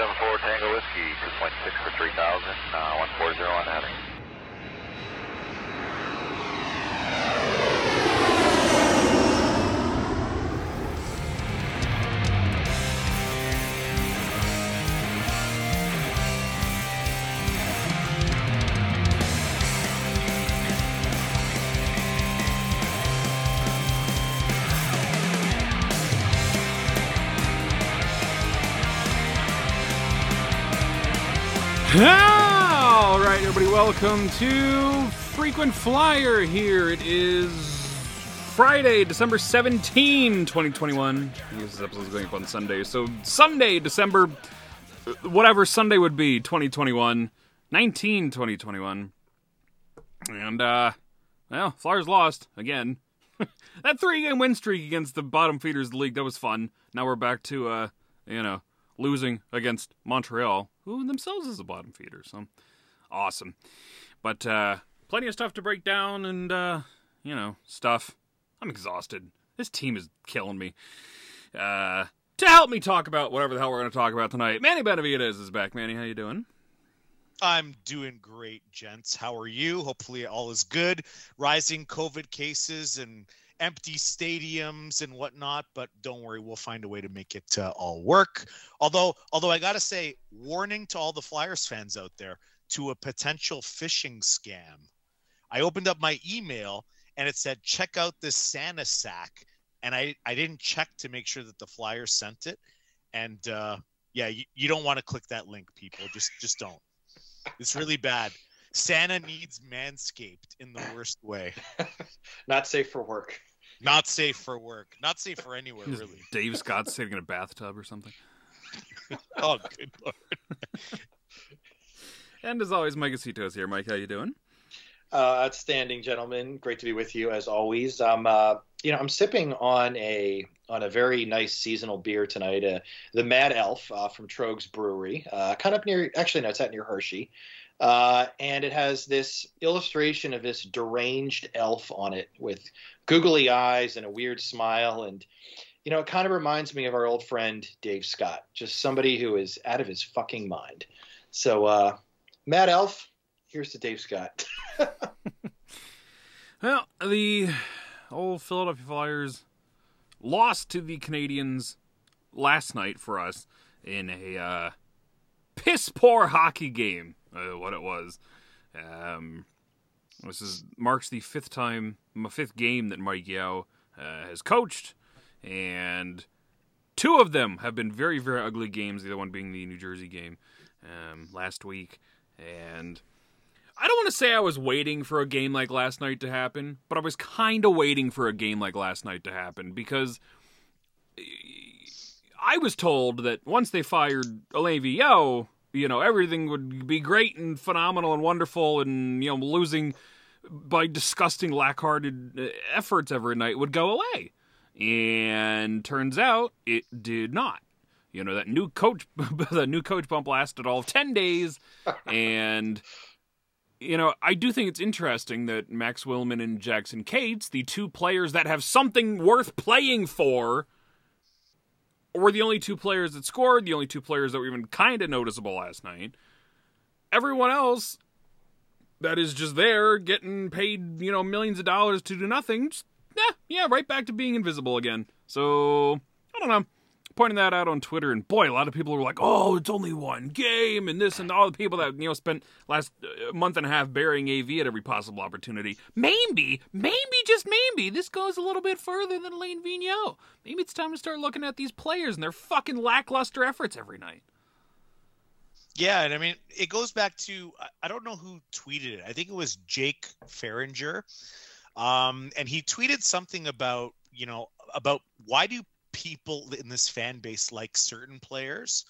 74 Tango Whiskey, 2.6 for 3000, uh, 140 on heading. Welcome to Frequent Flyer here. It is Friday, December 17, 2021. This episode is going up on Sunday. So, Sunday, December, whatever Sunday would be, 2021, 19, 2021. And, uh, well, Flyers lost again. that three game win streak against the bottom feeders of the league, that was fun. Now we're back to, uh, you know, losing against Montreal, who themselves is a bottom feeder. So awesome. But uh, plenty of stuff to break down and, uh, you know, stuff. I'm exhausted. This team is killing me. Uh, to help me talk about whatever the hell we're going to talk about tonight, Manny Benavides is back. Manny, how you doing? I'm doing great, gents. How are you? Hopefully, all is good. Rising COVID cases and empty stadiums and whatnot, but don't worry, we'll find a way to make it uh, all work. Although, although I gotta say, warning to all the Flyers fans out there to a potential phishing scam. I opened up my email and it said, "Check out this Santa sack," and I I didn't check to make sure that the flyer sent it, and uh, yeah, you, you don't want to click that link, people. Just just don't. It's really bad. Santa needs Manscaped in the worst way. Not safe for work. Not safe for work. Not safe for anywhere, Is really. Dave Scott sitting in a bathtub or something. Oh, good lord. And as always, Mike Acito is here. Mike, how you doing? Uh, outstanding, gentlemen. Great to be with you as always. Um, uh, you know, I'm sipping on a on a very nice seasonal beer tonight. Uh, the Mad Elf uh, from Tröegs Brewery, uh, kind of near. Actually, no, it's out near Hershey. Uh, and it has this illustration of this deranged elf on it with googly eyes and a weird smile and you know it kind of reminds me of our old friend dave scott just somebody who is out of his fucking mind so uh matt elf here's to dave scott Well, the old Philadelphia Flyers lost to the Canadiens last night for us in a uh, piss poor hockey game. Uh, what it was. Um, this is marks the fifth time, my fifth game that Mike Yeo uh, has coached, and two of them have been very, very ugly games. The other one being the New Jersey game um, last week, and I don't want to say I was waiting for a game like last night to happen, but I was kind of waiting for a game like last night to happen because I was told that once they fired Alain Vigneault, you know, everything would be great and phenomenal and wonderful, and you know, losing by disgusting, lack-hearted uh, efforts every night would go away. And turns out it did not. You know, that new coach, the new coach bump lasted all of ten days, and you know, I do think it's interesting that Max Willman and Jackson Cates, the two players that have something worth playing for, were the only two players that scored, the only two players that were even kind of noticeable last night. Everyone else that is just there getting paid, you know, millions of dollars to do nothing, just, yeah, yeah, right back to being invisible again. So, I don't know pointing that out on Twitter, and boy, a lot of people were like, "Oh, it's only one game," and this, and all the people that you know spent last uh, month and a half burying AV at every possible opportunity. Maybe, maybe, just maybe, this goes a little bit further than Alain Vigneault. Maybe it's time to start looking at these players and their fucking lackluster efforts every night. Yeah, and I mean, it goes back to I- don't know who tweeted it. I think it was Jake Farringer, um, and he tweeted something about you know about why do people in this fan base like certain players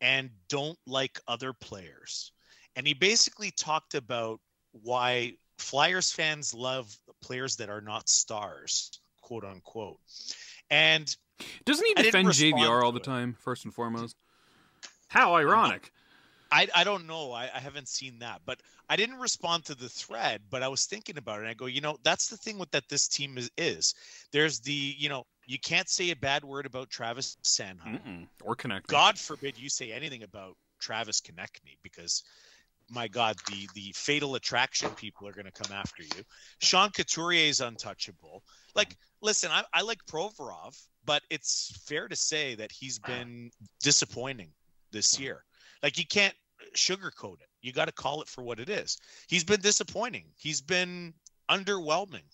and don't like other players. And he basically talked about why Flyers fans love players that are not stars, quote unquote. And Doesn't he defend JVR all the time, first and foremost? How ironic. I, I don't know. I, I haven't seen that, but I didn't respond to the thread. But I was thinking about it. And I go, you know, that's the thing with that this team is is. There's the you know you can't say a bad word about Travis Sanheim. Mm-mm. Or connect. God forbid you say anything about Travis Konecny because my God, the the fatal attraction people are going to come after you. Sean Couturier is untouchable. Like, listen, I, I like Provorov, but it's fair to say that he's ah. been disappointing this hmm. year. Like, you can't sugarcoat it. You got to call it for what it is. He's been disappointing. He's been underwhelming.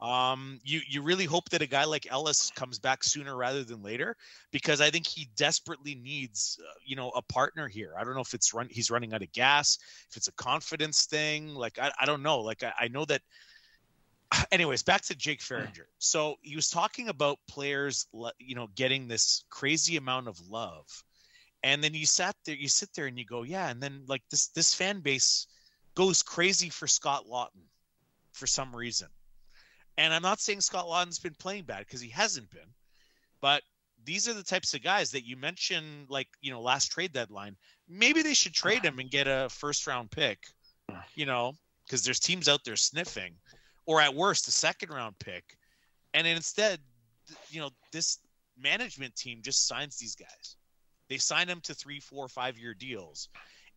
Um, you you really hope that a guy like Ellis comes back sooner rather than later because I think he desperately needs uh, you know a partner here. I don't know if it's run he's running out of gas, if it's a confidence thing. Like I, I don't know. Like I, I know that. Anyways, back to Jake Farringer. So he was talking about players, you know, getting this crazy amount of love, and then you sat there, you sit there, and you go, yeah. And then like this this fan base goes crazy for Scott Laughton for some reason and I'm not saying Scott Laughton's been playing bad because he hasn't been, but these are the types of guys that you mentioned, like you know, last trade deadline. Maybe they should trade him and get a first round pick, you know, because there's teams out there sniffing, or at worst, a second round pick, and instead, you know, this management team just signs these guys. They sign them to three, four, five year deals,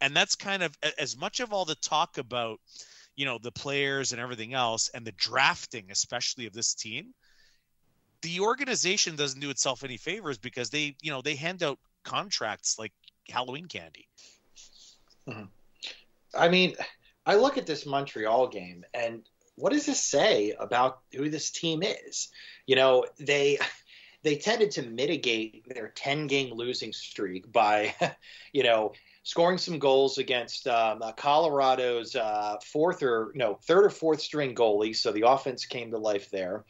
and that's kind of as much of all the talk about you know the players and everything else and the drafting especially of this team the organization doesn't do itself any favors because they you know they hand out contracts like halloween candy mm-hmm. i mean i look at this montreal game and what does this say about who this team is you know they they tended to mitigate their 10 game losing streak by you know scoring some goals against um, uh, Colorado's uh, fourth or no third or fourth string goalie. So the offense came to life there.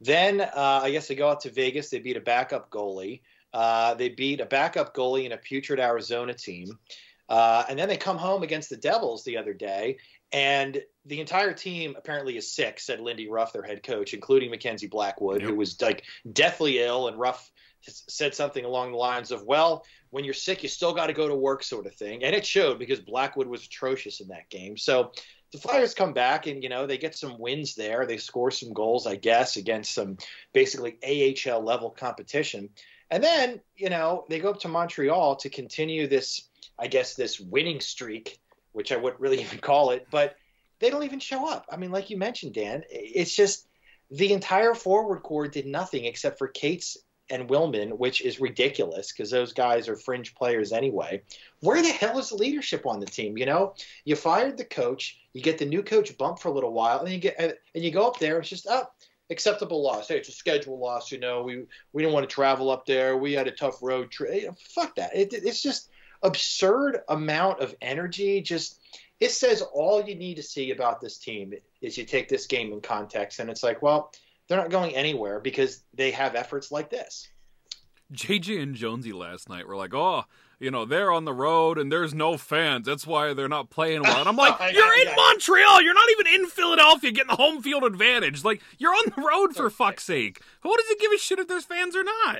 Then uh, I guess they go out to Vegas. They beat a backup goalie. Uh, they beat a backup goalie in a putrid Arizona team. Uh, and then they come home against the Devils the other day, and the entire team apparently is sick, said Lindy Ruff, their head coach, including Mackenzie Blackwood, yep. who was like deathly ill. And Ruff said something along the lines of, well, when you're sick, you still got to go to work, sort of thing. And it showed because Blackwood was atrocious in that game. So the Flyers come back and, you know, they get some wins there. They score some goals, I guess, against some basically AHL level competition. And then, you know, they go up to Montreal to continue this, I guess, this winning streak, which I wouldn't really even call it, but they don't even show up. I mean, like you mentioned, Dan, it's just the entire forward core did nothing except for Cates and Willman, which is ridiculous because those guys are fringe players anyway. Where the hell is the leadership on the team? You know, you fired the coach, you get the new coach bump for a little while, and you get and you go up there. It's just up. Oh, acceptable loss. Hey, it's a schedule loss. You know, we we didn't want to travel up there. We had a tough road trip. Fuck that. It, it's just absurd amount of energy. Just it says all you need to see about this team is you take this game in context, and it's like, well, they're not going anywhere because they have efforts like this. JJ and Jonesy last night were like, "Oh, you know, they're on the road and there's no fans. That's why they're not playing well." And I'm like, oh, "You're in Montreal. You're not even in Philadelphia getting the home field advantage. Like, you're on the road for fuck's sake. Who does it give a shit if there's fans or not?"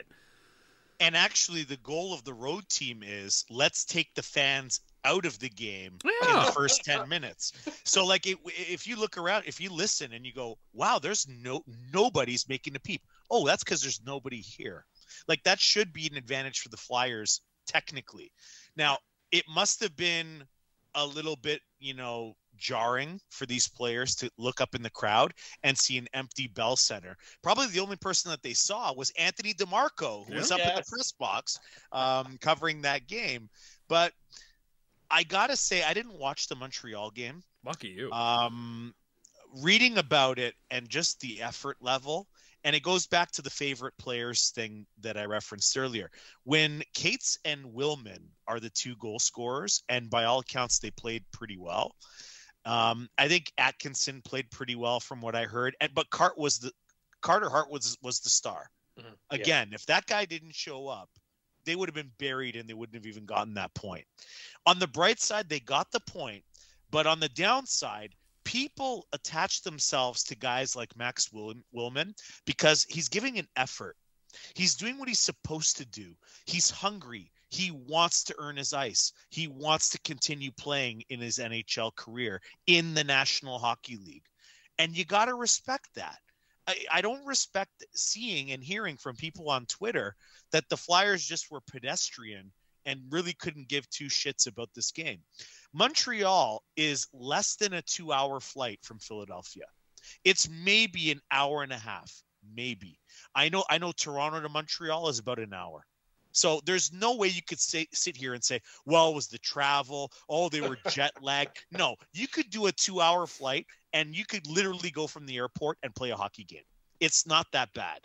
And actually, the goal of the road team is let's take the fans out of the game yeah. in the first 10 minutes. So like it, if you look around, if you listen and you go, wow, there's no nobody's making a peep. Oh, that's because there's nobody here. Like that should be an advantage for the Flyers technically. Now, it must have been a little bit, you know, jarring for these players to look up in the crowd and see an empty Bell Center. Probably the only person that they saw was Anthony DeMarco, who was up in the press box um, covering that game. But I gotta say, I didn't watch the Montreal game. Lucky you. Um, reading about it and just the effort level, and it goes back to the favorite players thing that I referenced earlier. When Cates and Willman are the two goal scorers, and by all accounts, they played pretty well. Um, I think Atkinson played pretty well from what I heard, and but Cart was the Carter Hart was was the star. Mm-hmm. Again, yeah. if that guy didn't show up, they would have been buried and they wouldn't have even gotten that point. On the bright side, they got the point, but on the downside, people attach themselves to guys like Max Willman because he's giving an effort. He's doing what he's supposed to do. He's hungry. He wants to earn his ice. He wants to continue playing in his NHL career in the National Hockey League. And you got to respect that I, don't respect seeing and hearing from people on Twitter that the Flyers just were pedestrian and really couldn't give two shits about this game. Montreal is less than a two hour flight from Philadelphia. It's maybe an hour and a half, maybe. I know I know Toronto to Montreal is about an hour. So there's no way you could say, sit here and say, well, it was the travel. Oh, they were jet lagged. No, you could do a two hour flight and you could literally go from the airport and play a hockey game. It's not that bad.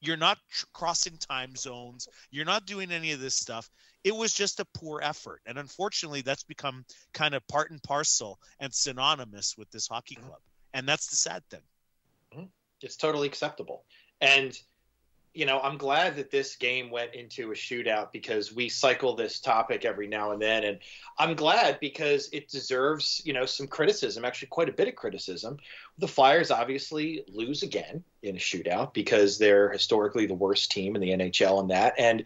You're not tr- crossing time zones. You're not doing any of this stuff. It was just a poor effort. And unfortunately, that's become kind of part and parcel and synonymous with this hockey mm-hmm. club. And that's the sad thing. Mm-hmm. It's totally acceptable. And you know, I'm glad that this game went into a shootout because we cycle this topic every now and then. And I'm glad because it deserves, you know, some criticism, actually, quite a bit of criticism. The Flyers obviously lose again in a shootout because they're historically the worst team in the NHL in that. And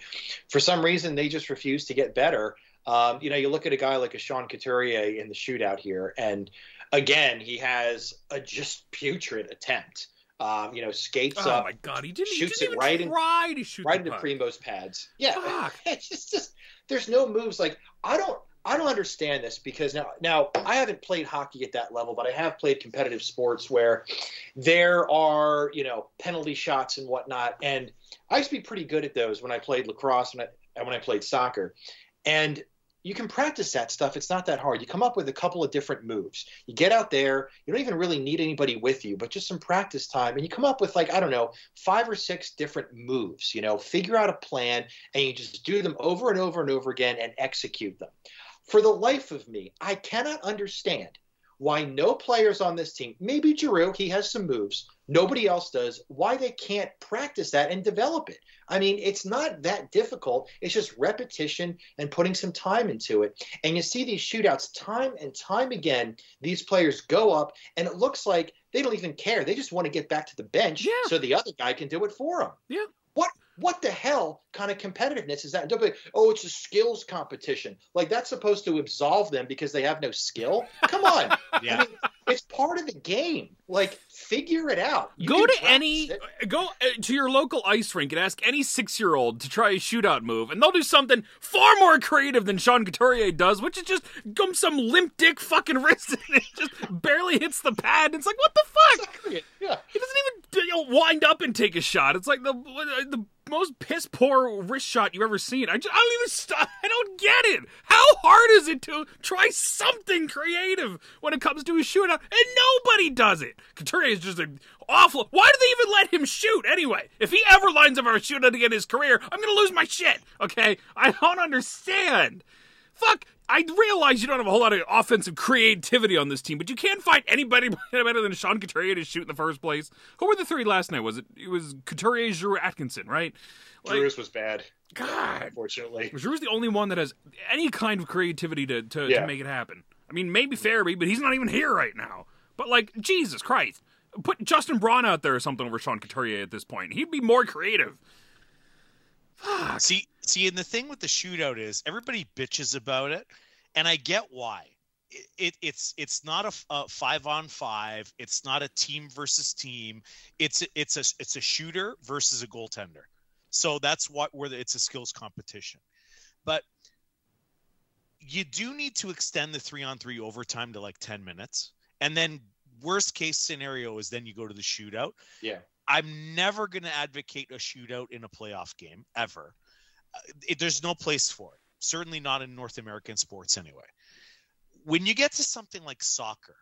for some reason, they just refuse to get better. Um, you know, you look at a guy like a Sean Couturier in the shootout here, and again, he has a just putrid attempt um, you know, skates oh up. my god, he didn't, shoots he didn't it right in- right the into puck. Primeau's pads. Yeah, it's just, just there's no moves. Like I don't I don't understand this because now now I haven't played hockey at that level, but I have played competitive sports where there are you know penalty shots and whatnot, and I used to be pretty good at those when I played lacrosse and, I, and when I played soccer, and you can practice that stuff. It's not that hard. You come up with a couple of different moves. You get out there. You don't even really need anybody with you, but just some practice time. And you come up with, like, I don't know, five or six different moves. You know, figure out a plan and you just do them over and over and over again and execute them. For the life of me, I cannot understand why no players on this team, maybe Giroux, he has some moves, nobody else does, why they can't practice that and develop it. I mean, it's not that difficult. It's just repetition and putting some time into it. And you see these shootouts time and time again. These players go up, and it looks like they don't even care. They just want to get back to the bench Yeah. so the other guy can do it for them. Yeah. What what the hell kind of competitiveness is that? Don't be, oh, it's a skills competition. Like that's supposed to absolve them because they have no skill. Come on. Yeah. I mean, it's part of the game. Like, figure it out. You Go to any it. go uh, to your local ice rink and ask any six year old to try a shootout move, and they'll do something far more creative than Sean Couturier does, which is just come some limp dick fucking wrist and it just barely hits the pad. It's like what the fuck? Exactly. Yeah. He doesn't even you know, wind up and take a shot. It's like the the most piss poor wrist shot you've ever seen. I, just, I don't even stop. I don't get it. How hard is it to try something creative when it comes to a shootout? And nobody does it. Couturier is just an awful. Why do they even let him shoot anyway? If he ever lines up a shootout again in his career, I'm gonna lose my shit. Okay, I don't understand. Fuck. I realize you don't have a whole lot of offensive creativity on this team, but you can't find anybody better than Sean Couturier to shoot in the first place. Who were the three last night? Was it? It was Couturier, Drew Atkinson, right? Like, Drew's was bad, God, unfortunately. Giroux's the only one that has any kind of creativity to to, Yeah. to make it happen. I mean, maybe Farabee, but he's not even here right now. But like, Jesus Christ, put Justin Braun out there or something over Sean Couturier at this point. He'd be more creative. Fuck. See, see, and the thing with the shootout is everybody bitches about it, and I get why. It, it it's it's not a five on five. It's not a team versus team. It's it's a it's a shooter versus a goaltender. So that's what where the, it's a skills competition. But you do need to extend the three on three overtime to like ten minutes, and then worst case scenario is then you go to the shootout. Yeah. I'm never going to advocate a shootout in a playoff game ever. Uh, it, there's no place for it. Certainly not in North American sports anyway. When you get to something like soccer,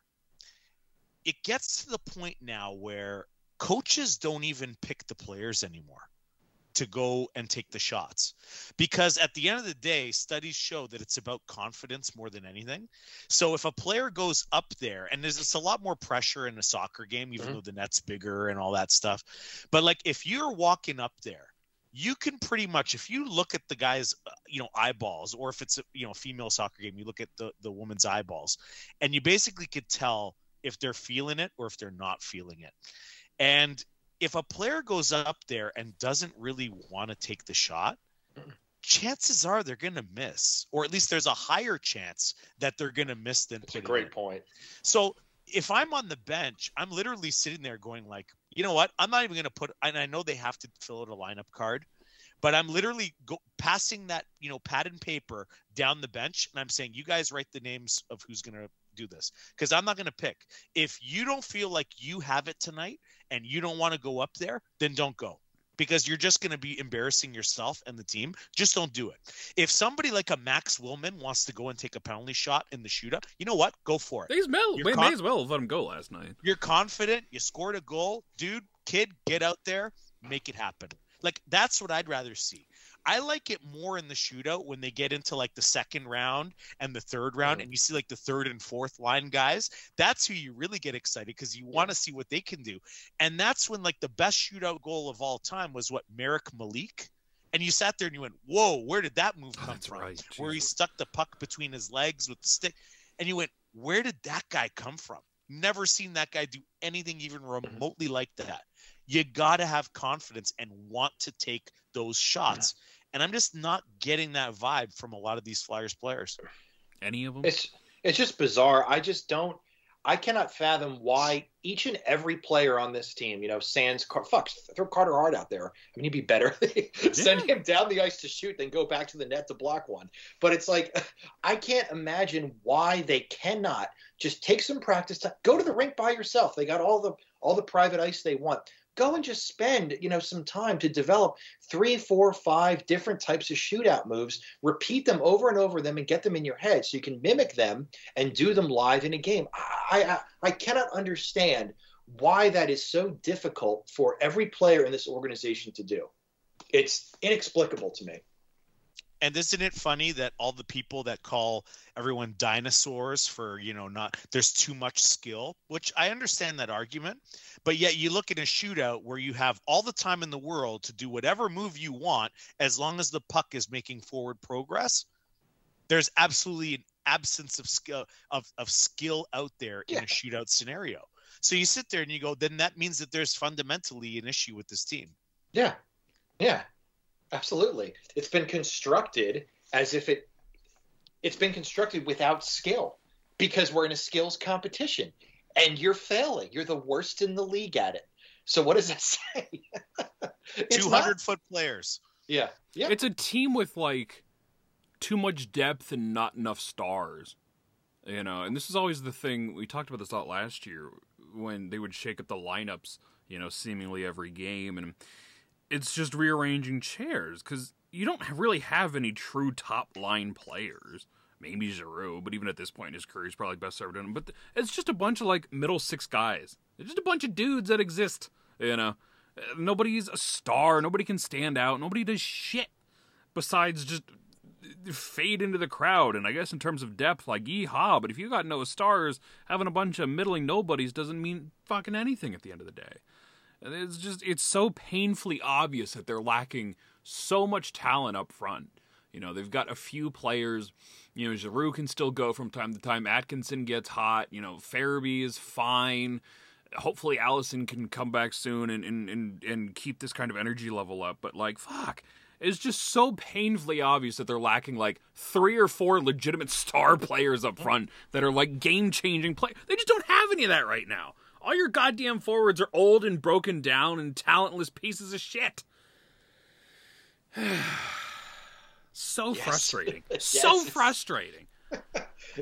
it gets to the point now where coaches don't even pick the players anymore to go and take the shots. Because at the end of the day studies show that it's about confidence more than anything. So if a player goes up there and there's it's a lot more pressure in a soccer game even Mhm. though the net's bigger and all that stuff. But like if you're walking up there you can pretty much if you look at the guy's uh, you know eyeballs or if it's a you know female soccer game you look at the the woman's eyeballs and you basically could tell if they're feeling it or if they're not feeling it. And if a player goes up there and doesn't really want to take the shot chances are they're going to miss or at least there's a higher chance that they're going to miss than That's a great it. point. So if I'm on the bench, I'm literally sitting there going like, you know what? I'm not even going to put. And I know they have to fill out a lineup card, but I'm literally go, passing that you know pad and paper down the bench, and I'm saying, you guys write the names of who's going to do this because I'm not going to pick. If you don't feel like you have it tonight and you don't want to go up there, then don't go because you're just going to be embarrassing yourself and the team. Just don't do it. If somebody like a Max Willman wants to go and take a penalty shot in the shootout, you know what? Go for it. They con- may as well have let him go last night. You're confident. You scored a goal, dude. Kid, get out there, make it happen. Like that's what I'd rather see. I like it more in the shootout when they get into like the second round and the third round, and you see like the third and fourth line guys. That's who you really get excited because you want to see what they can do. And that's when like the best shootout goal of all time was what Marek Malik. And you sat there and you went, "Whoa, where did that move oh, come That's from?" right, Where he stuck the puck between his legs with the stick, and you went, "Where did that guy come from?" Never seen that guy do anything even mm-hmm. remotely like that. You got to have confidence and want to take those shots. And I'm just not getting that vibe from a lot of these Flyers players. Any of them? It's it's just bizarre. I just don't. I cannot fathom why each and every player on this team, you know, Sands, Car- fuck, throw Carter Hart out there. I mean, he'd be better. Send him down the ice to shoot, then go back to the net to block one. But it's like, I can't imagine why they cannot just take some practice time. Go to the rink by yourself. They got all the all the private ice they want. Go and just spend, you know, some time to develop three, four, five different types of shootout moves. Repeat them over and over them and get them in your head so you can mimic them and do them live in a game. I, I, I cannot understand why that is so difficult for every player in this organization to do. It's inexplicable to me. And isn't it funny that all the people that call everyone dinosaurs for, you know, not there's too much skill, which I understand that argument, but yet you look at a shootout where you have all the time in the world to do whatever move you want as long as the puck is making forward progress. There's absolutely an absence of skill of, of skill out there in a shootout scenario. So you sit there and you go, then that means that there's fundamentally an issue with this team. Yeah. Yeah. Absolutely. It's been constructed as if it it's been constructed without skill because we're in a skills competition and you're failing. You're the worst in the league at it. So what does that say? 200 not- foot players. Yeah. Yeah. It's a team with like too much depth and not enough stars. You know, and this is always the thing we talked about this a lot last year when they would shake up the lineups, you know, seemingly every game and it's just rearranging chairs cuz you don't really have any true top line players. Maybe Giroux, but even at this point in his career, he's probably best served in. But it's just a bunch of like middle six guys. It's just a bunch of dudes that exist. You know, Uh, nobody's a star. Nobody can stand out. Nobody does shit besides just fade into the crowd. And I guess in terms of depth, like yeehaw. But if you got no stars, having a bunch of middling nobodies doesn't mean fucking anything at the end of the day. It's just it's so painfully obvious that they're lacking so much talent up front. You know, they've got a few players. You know, Giroux can still go from time to time. Atkinson gets hot. You know, Farabee is fine. Hopefully, Allison can come back soon and, and, and, and keep this kind of energy level up. But, like, fuck. It's just so painfully obvious that they're lacking, like, three or four legitimate star players up front that are, like, game changing players. They just don't have any of that right now. All your goddamn forwards are old and broken down and talentless pieces of shit. so Yes. frustrating. Yes, so frustrating.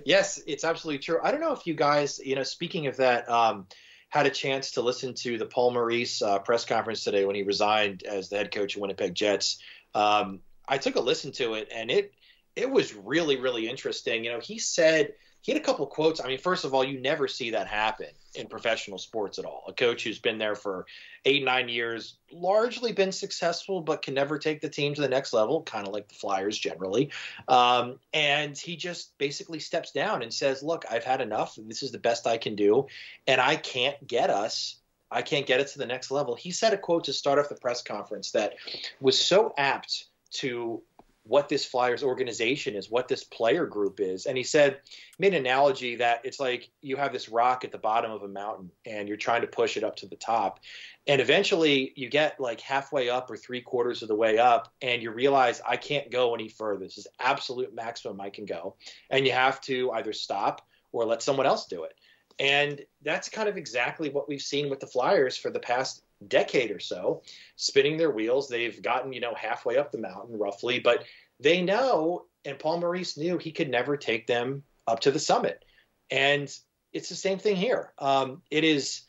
Yes, it's absolutely true. I don't know if you guys, you know, speaking of that, um, had a chance to listen to the Paul Maurice uh, press conference today when he resigned as the head coach of Winnipeg Jets. Um, I took a listen to it, and it it was really really interesting. You know, he said he had a couple quotes. I mean, first of all, you never see that happen in professional sports at all. A coach who's been there for eight nine years, largely been successful, but can never take the team to the next level, kind of like the Flyers generally. Um, and he just basically steps down and says, Look, I've had enough. This is the best I can do. And I can't get us. I can't get it to the next level. He said a quote to start off the press conference that was so apt to what this Flyers organization is, what this player group is. And he said, made an analogy that it's like you have this rock at the bottom of a mountain and you're trying to push it up to the top. And eventually you get like halfway up or three quarters of the way up and you realize I can't go any further. This is absolute maximum I can go. And you have to either stop or let someone else do it. And that's kind of exactly what we've seen with the Flyers for the past decade or so, spinning their wheels. They've gotten, you know, halfway up the mountain roughly, but they know, and Paul Maurice knew he could never take them up to the summit. And it's the same thing here. Um, it is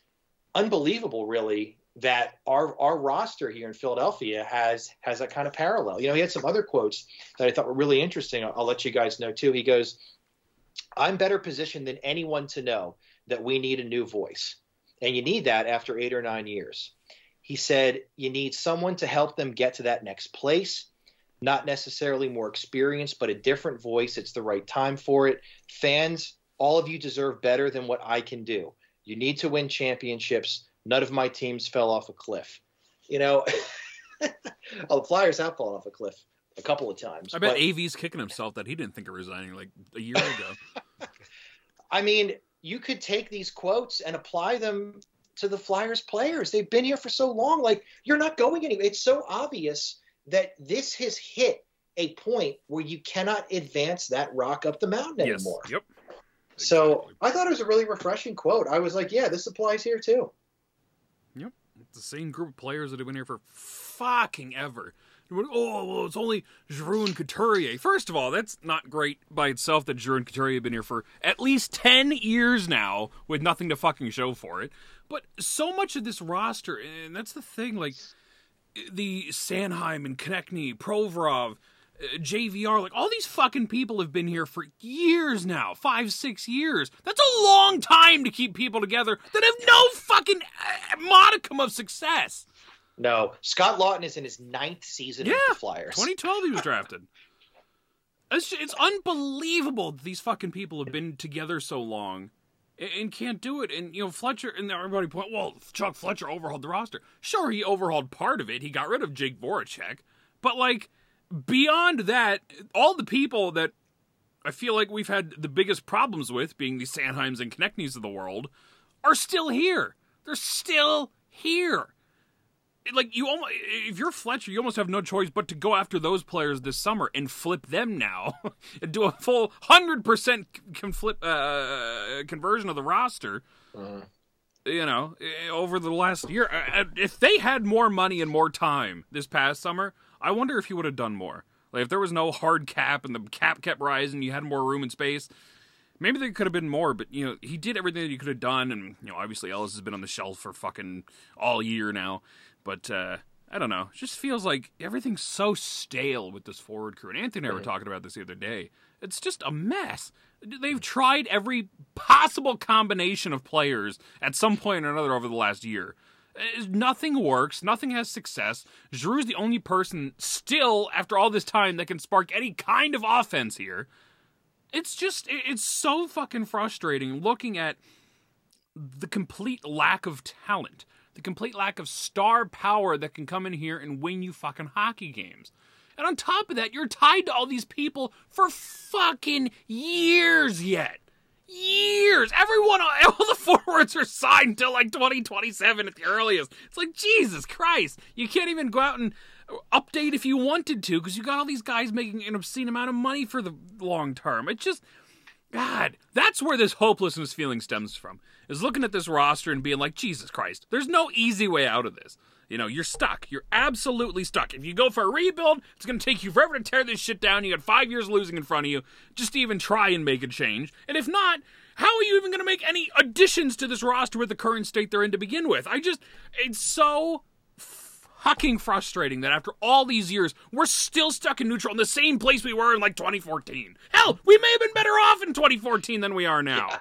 unbelievable, really, that our our roster here in Philadelphia has has that kind of parallel. You know, he had some other quotes that I thought were really interesting. I'll, I'll let you guys know too. He goes, "I'm better positioned than anyone to know that we need a new voice, and you need that after eight or nine years." He said, "You need someone to help them get to that next place." Not necessarily more experienced, but a different voice. It's the right time for it. Fans, all of you deserve better than what I can do. You need to win championships none of my teams fell off a cliff. You know, oh, the Flyers have fallen off a cliff a couple of times. I bet but, AV's kicking himself that he didn't think of resigning like a year ago. I mean, you could take these quotes and apply them to the Flyers players. They've been here for so long. Like, you're not going anywhere. It's so obvious that this has hit a point where you cannot advance that rock up the mountain yes. anymore. Yep. So exactly. I thought it was a really refreshing quote. I was like, yeah, this applies here too. Yep. It's the same group of players that have been here for fucking ever. Oh, well, it's only Giroux and Couturier. First of all, that's not great by itself that Giroux and Couturier have been here for at least 10 years now with nothing to fucking show for it. But so much of this roster, and that's the thing, like the Sanheim and Konecny, Provorov, uh, JVR, like all these fucking people have been here for years now, five, six years. That's a long time to keep people together that have no fucking uh, modicum of success. No, Scott Laughton is in his ninth season yeah, with the Flyers. 2012 he was drafted. It's, it's unbelievable that these fucking people have been together so long and, can't do it. And you know Fletcher and everybody point, well, Chuck Fletcher overhauled the roster. Sure, he overhauled part of it. He got rid of Jake Voracek, but like beyond that, all the people that I feel like we've had the biggest problems with, being the Sanheims and Konecnys of the world, are still here. They're still here. Like you almost, if you're Fletcher, you almost have no choice but to go after those players this summer and flip them now, and do a full hundred percent conflip uh, conversion of the roster. Uh-huh. You know, over the last year, if they had more money and more time this past summer, I wonder if he would have done more. Like if there was no hard cap and the cap kept rising, you had more room and space. Maybe there could have been more, but you know he did everything that he could have done, and you know obviously Ellis has been on the shelf for fucking all year now. But uh, I don't know, it just feels like everything's so stale with this forward crew. And Anthony and I were talking about this the other day. It's just a mess. They've tried every possible combination of players at some point or another over the last year. Nothing works. Nothing has success. Giroux is the only person still, after all this time, that can spark any kind of offense here. It's just, it's so fucking frustrating looking at the complete lack of talent, the complete lack of star power that can come in here and win you fucking hockey games. And on top of that, you're tied to all these people for fucking years yet years. Everyone, all the forwards are signed till like 2027 at the earliest. It's like, Jesus Christ. You can't even go out and update if you wanted to because you got all these guys making an obscene amount of money for the long term. It's just, God, that's where this hopelessness feeling stems from. Is looking at this roster and being like, Jesus Christ, there's no easy way out of this. You know, you're stuck. You're absolutely stuck. If you go for a rebuild, it's going to take you forever to tear this shit down. You got five years losing in front of you just to even try and make a change. And if not, how are you even going to make any additions to this roster with the current state they're in to begin with? I just, it's so fucking frustrating that after all these years, we're still stuck in neutral in the same place we were in like 2014. Hell, we may have been better off in 2014 than we are now. Yeah.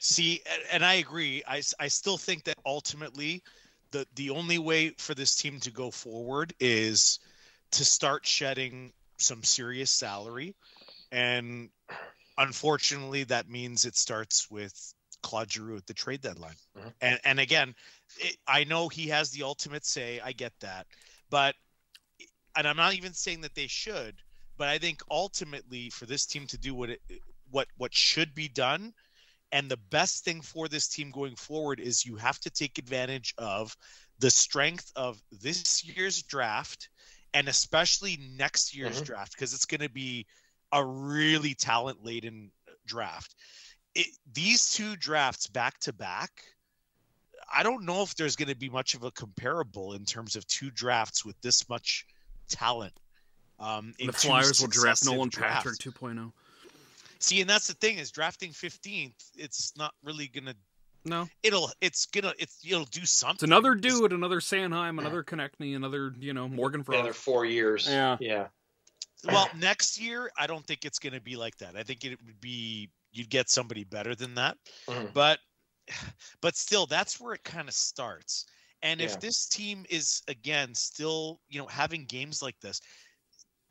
See, and I agree. I, I still think that ultimately the the only way for this team to go forward is to start shedding some serious salary and unfortunately that means it starts with Claude Giroux at the trade deadline. Mm-hmm. And and again, it, I know he has the ultimate say. I get that. But and I'm not even saying that they should, but I think ultimately for this team to do what it what what should be done and the best thing for this team going forward is you have to take advantage of the strength of this year's draft and especially next year's mm-hmm. draft because it's going to be a really talent laden draft. it, these two drafts back to back, I don't know if there's going to be much of a comparable in terms of two drafts with this much talent. Um, in The Flyers will draft Nolan drafts. Patrick oh. 2.0. See, and that's the thing is drafting 15th. It's not really gonna. No, It'll. It's gonna. It's. It'll do something. it's another It's- dude, another Sanheim, another Konecny, another you know Morgan for Another four years. Yeah. Yeah. Well, next year, I don't think it's gonna be like that. I think it would be. You'd get somebody better than that. Mhm. but but still that's where it kind of starts. And if this team is again still you know having games like this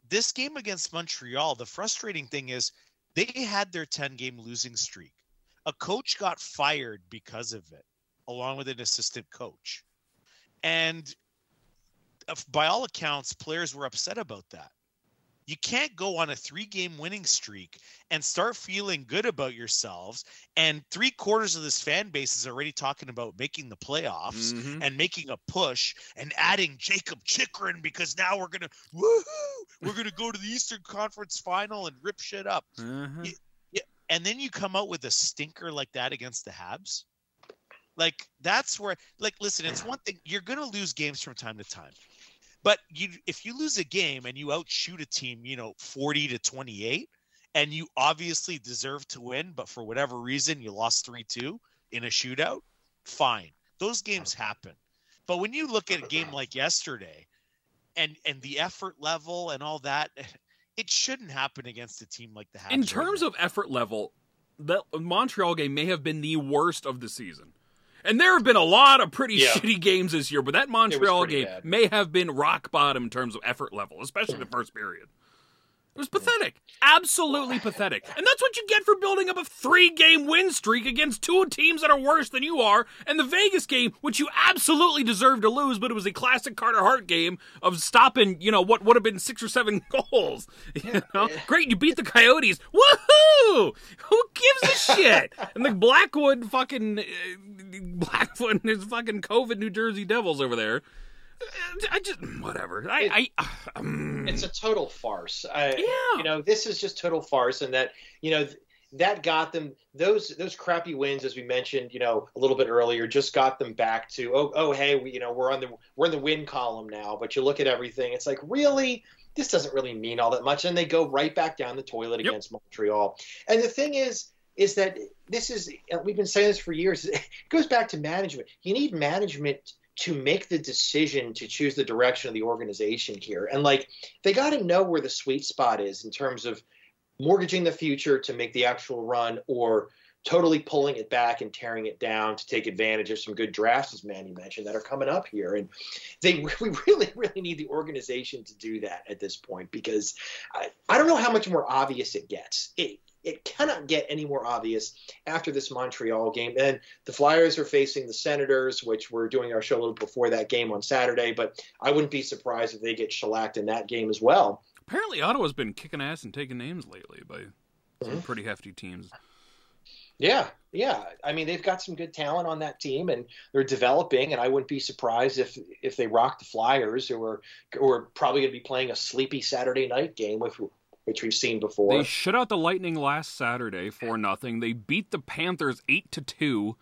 this game against montreal the frustrating thing is they had their 10 game losing streak. A coach got fired because of it along with an assistant coach. And uh, by all accounts players were upset about that you can't go on a three game winning streak and start feeling good about yourselves. And three quarters of this fan base is already talking about making the playoffs Mhm. and making a push and adding Jakob Chychrun because now we're gonna woohoo, we're gonna go to the Eastern Conference Final and rip shit up. Uh-huh. And then you come out with a stinker like that against the Habs. Like that's where like listen, it's one thing you're gonna lose games from time to time. But you if you lose a game and you outshoot a team, you know, 40 to 28, and you obviously deserve to win, but for whatever reason you lost 3-2 in a shootout, fine. Those games happen. But when you look at a game like yesterday and and the effort level and all that, it shouldn't happen against a team like the Habs. In terms now. of effort level, the Montreal game may have been the worst of the season. And there have been a lot of pretty Yeah. shitty games this year, but that Montreal game bad. may have been rock bottom in terms of effort level, especially the first period. It was pathetic. Absolutely pathetic. And that's what you get for building up a three game win streak against two teams that are worse than you are. And the Vegas game, which you absolutely deserved to lose, but it was a classic Carter Hart game of stopping, you know, what would have been six or seven goals. You know? Great, you beat the Coyotes. Woohoo! Who gives a shit? and the Blackwood fucking. Uh, Blackwood and his fucking COVID New Jersey Devils over there. Uh, I just. Whatever. I. I um, it's a total farce. I, Yeah. You know, this is just total farce, and that you know th- that got them those those crappy wins, as we mentioned, you know, a little bit earlier, just got them back to oh oh hey, we, you know, we're on the we're in the win column now. But you look at everything, it's like really. This doesn't really mean all that much, and they go right back down the toilet Yep. against Montreal. And the thing is, is that this is we've been saying this for years. It goes back to management. You need management to make the decision to choose the direction of the organization here. And like they got to know where the sweet spot is in terms of mortgaging the future to make the actual run or totally pulling it back and tearing it down to take advantage of some good drafts, as Manny mentioned, that are coming up here. And they we really, really need the organization to do that at this point because I, I don't know how much more obvious it gets. It it cannot get any more obvious after this Montreal game. And the Flyers are facing the Senators, which we're doing our show a little before that game on Saturday, but I wouldn't be surprised if they get shellacked in that game as well. Apparently, Ottawa's been kicking ass and taking names lately by some Mhm. pretty hefty teams. Yeah, yeah. I mean, they've got some good talent on that team, and they're developing. And I wouldn't be surprised if if they rock the Flyers, who are who are probably going to be playing a sleepy Saturday night game, which which we've seen before. They shut out the Lightning last Saturday for nothing. They beat the Panthers eight to two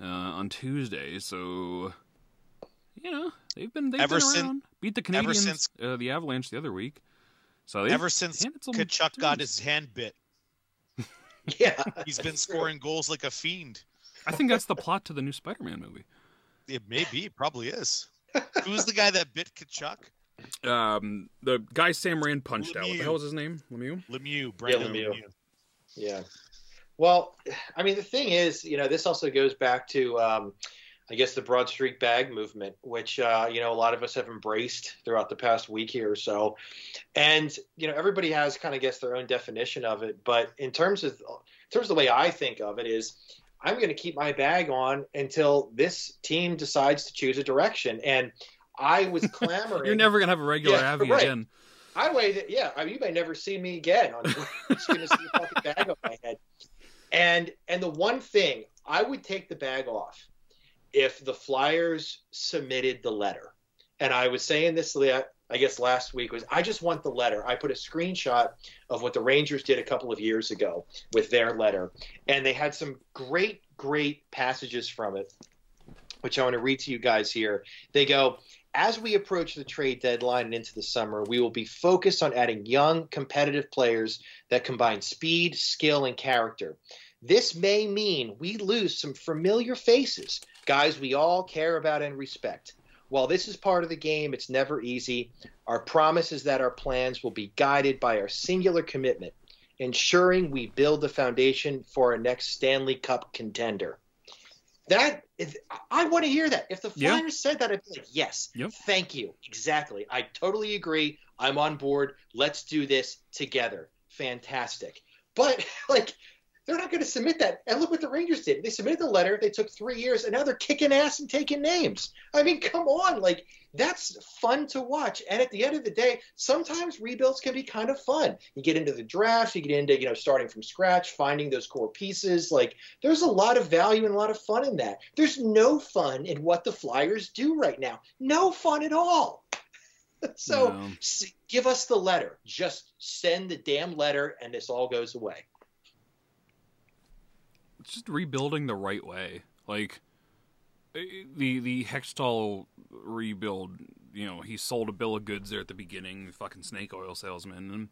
uh, on Tuesday. So you know they've been they've Ever been sin- around. beat the Canadiens, since- uh, the Avalanche the other week. So ever since handed some Tkachuk got his hand bit, yeah, he's been scoring goals like a fiend. I think that's the plot to the new Spider-Man movie. It may be, probably is. Who's the guy that bit Tkachuk? Um, the guy Sam Rand punched out. What the hell was his name? Lemieux. Lemieux, Brendan Lemieux. Lemieux. Yeah. Well, I mean, the thing is, you know, this also goes back to, um, I guess, the Broad Street bag movement, which, uh, you know, a lot of us have embraced throughout the past week here or so. And, you know, everybody has kind of guess their own definition of it. But in terms of, in terms of the way I think of it is, I'm going to keep my bag on until this team decides to choose a direction. And I was clamoring. You're never gonna have a regular Yeah, Avi right. again. I waited. Yeah, I mean, you may never see me again. I'm just to see a fucking bag on my head. And and the one thing I would take the bag off if the Flyers submitted the letter. And I was saying this. I guess last week was I just want the letter. I put a screenshot of what the Rangers did a couple of years ago with their letter, and they had some great, great passages from it, which I want to read to you guys here. They go, as we approach the trade deadline and into the summer, we will be focused on adding young, competitive players that combine speed, skill, and character. This may mean we lose some familiar faces, guys we all care about and respect. While this is part of the game, it's never easy. Our promise is that our plans will be guided by our singular commitment, ensuring we build the foundation for our next Stanley Cup contender. That is, I want to hear that. If the Flyers Yeah. said that, I'd be like, yes, Yep. thank you. Exactly. I totally agree. I'm on board. Let's do this together. Fantastic. But like they're not going to submit that. And look what the Rangers did. They submitted the letter. They took three years, and now they're kicking ass and taking names. I mean, come on. Like, that's fun to watch. And at the end of the day, sometimes rebuilds can be kind of fun. You get into the draft, you get into, you know, starting from scratch, finding those core pieces. Like, there's a lot of value and a lot of fun in that. There's no fun in what the Flyers do right now. No fun at all. so No. give us the letter. Just send the damn letter, and this all goes away. Just rebuilding the right way. Like eh, the the Hextall rebuild, you know, he sold a bill of goods there at the beginning, fucking snake oil salesman, and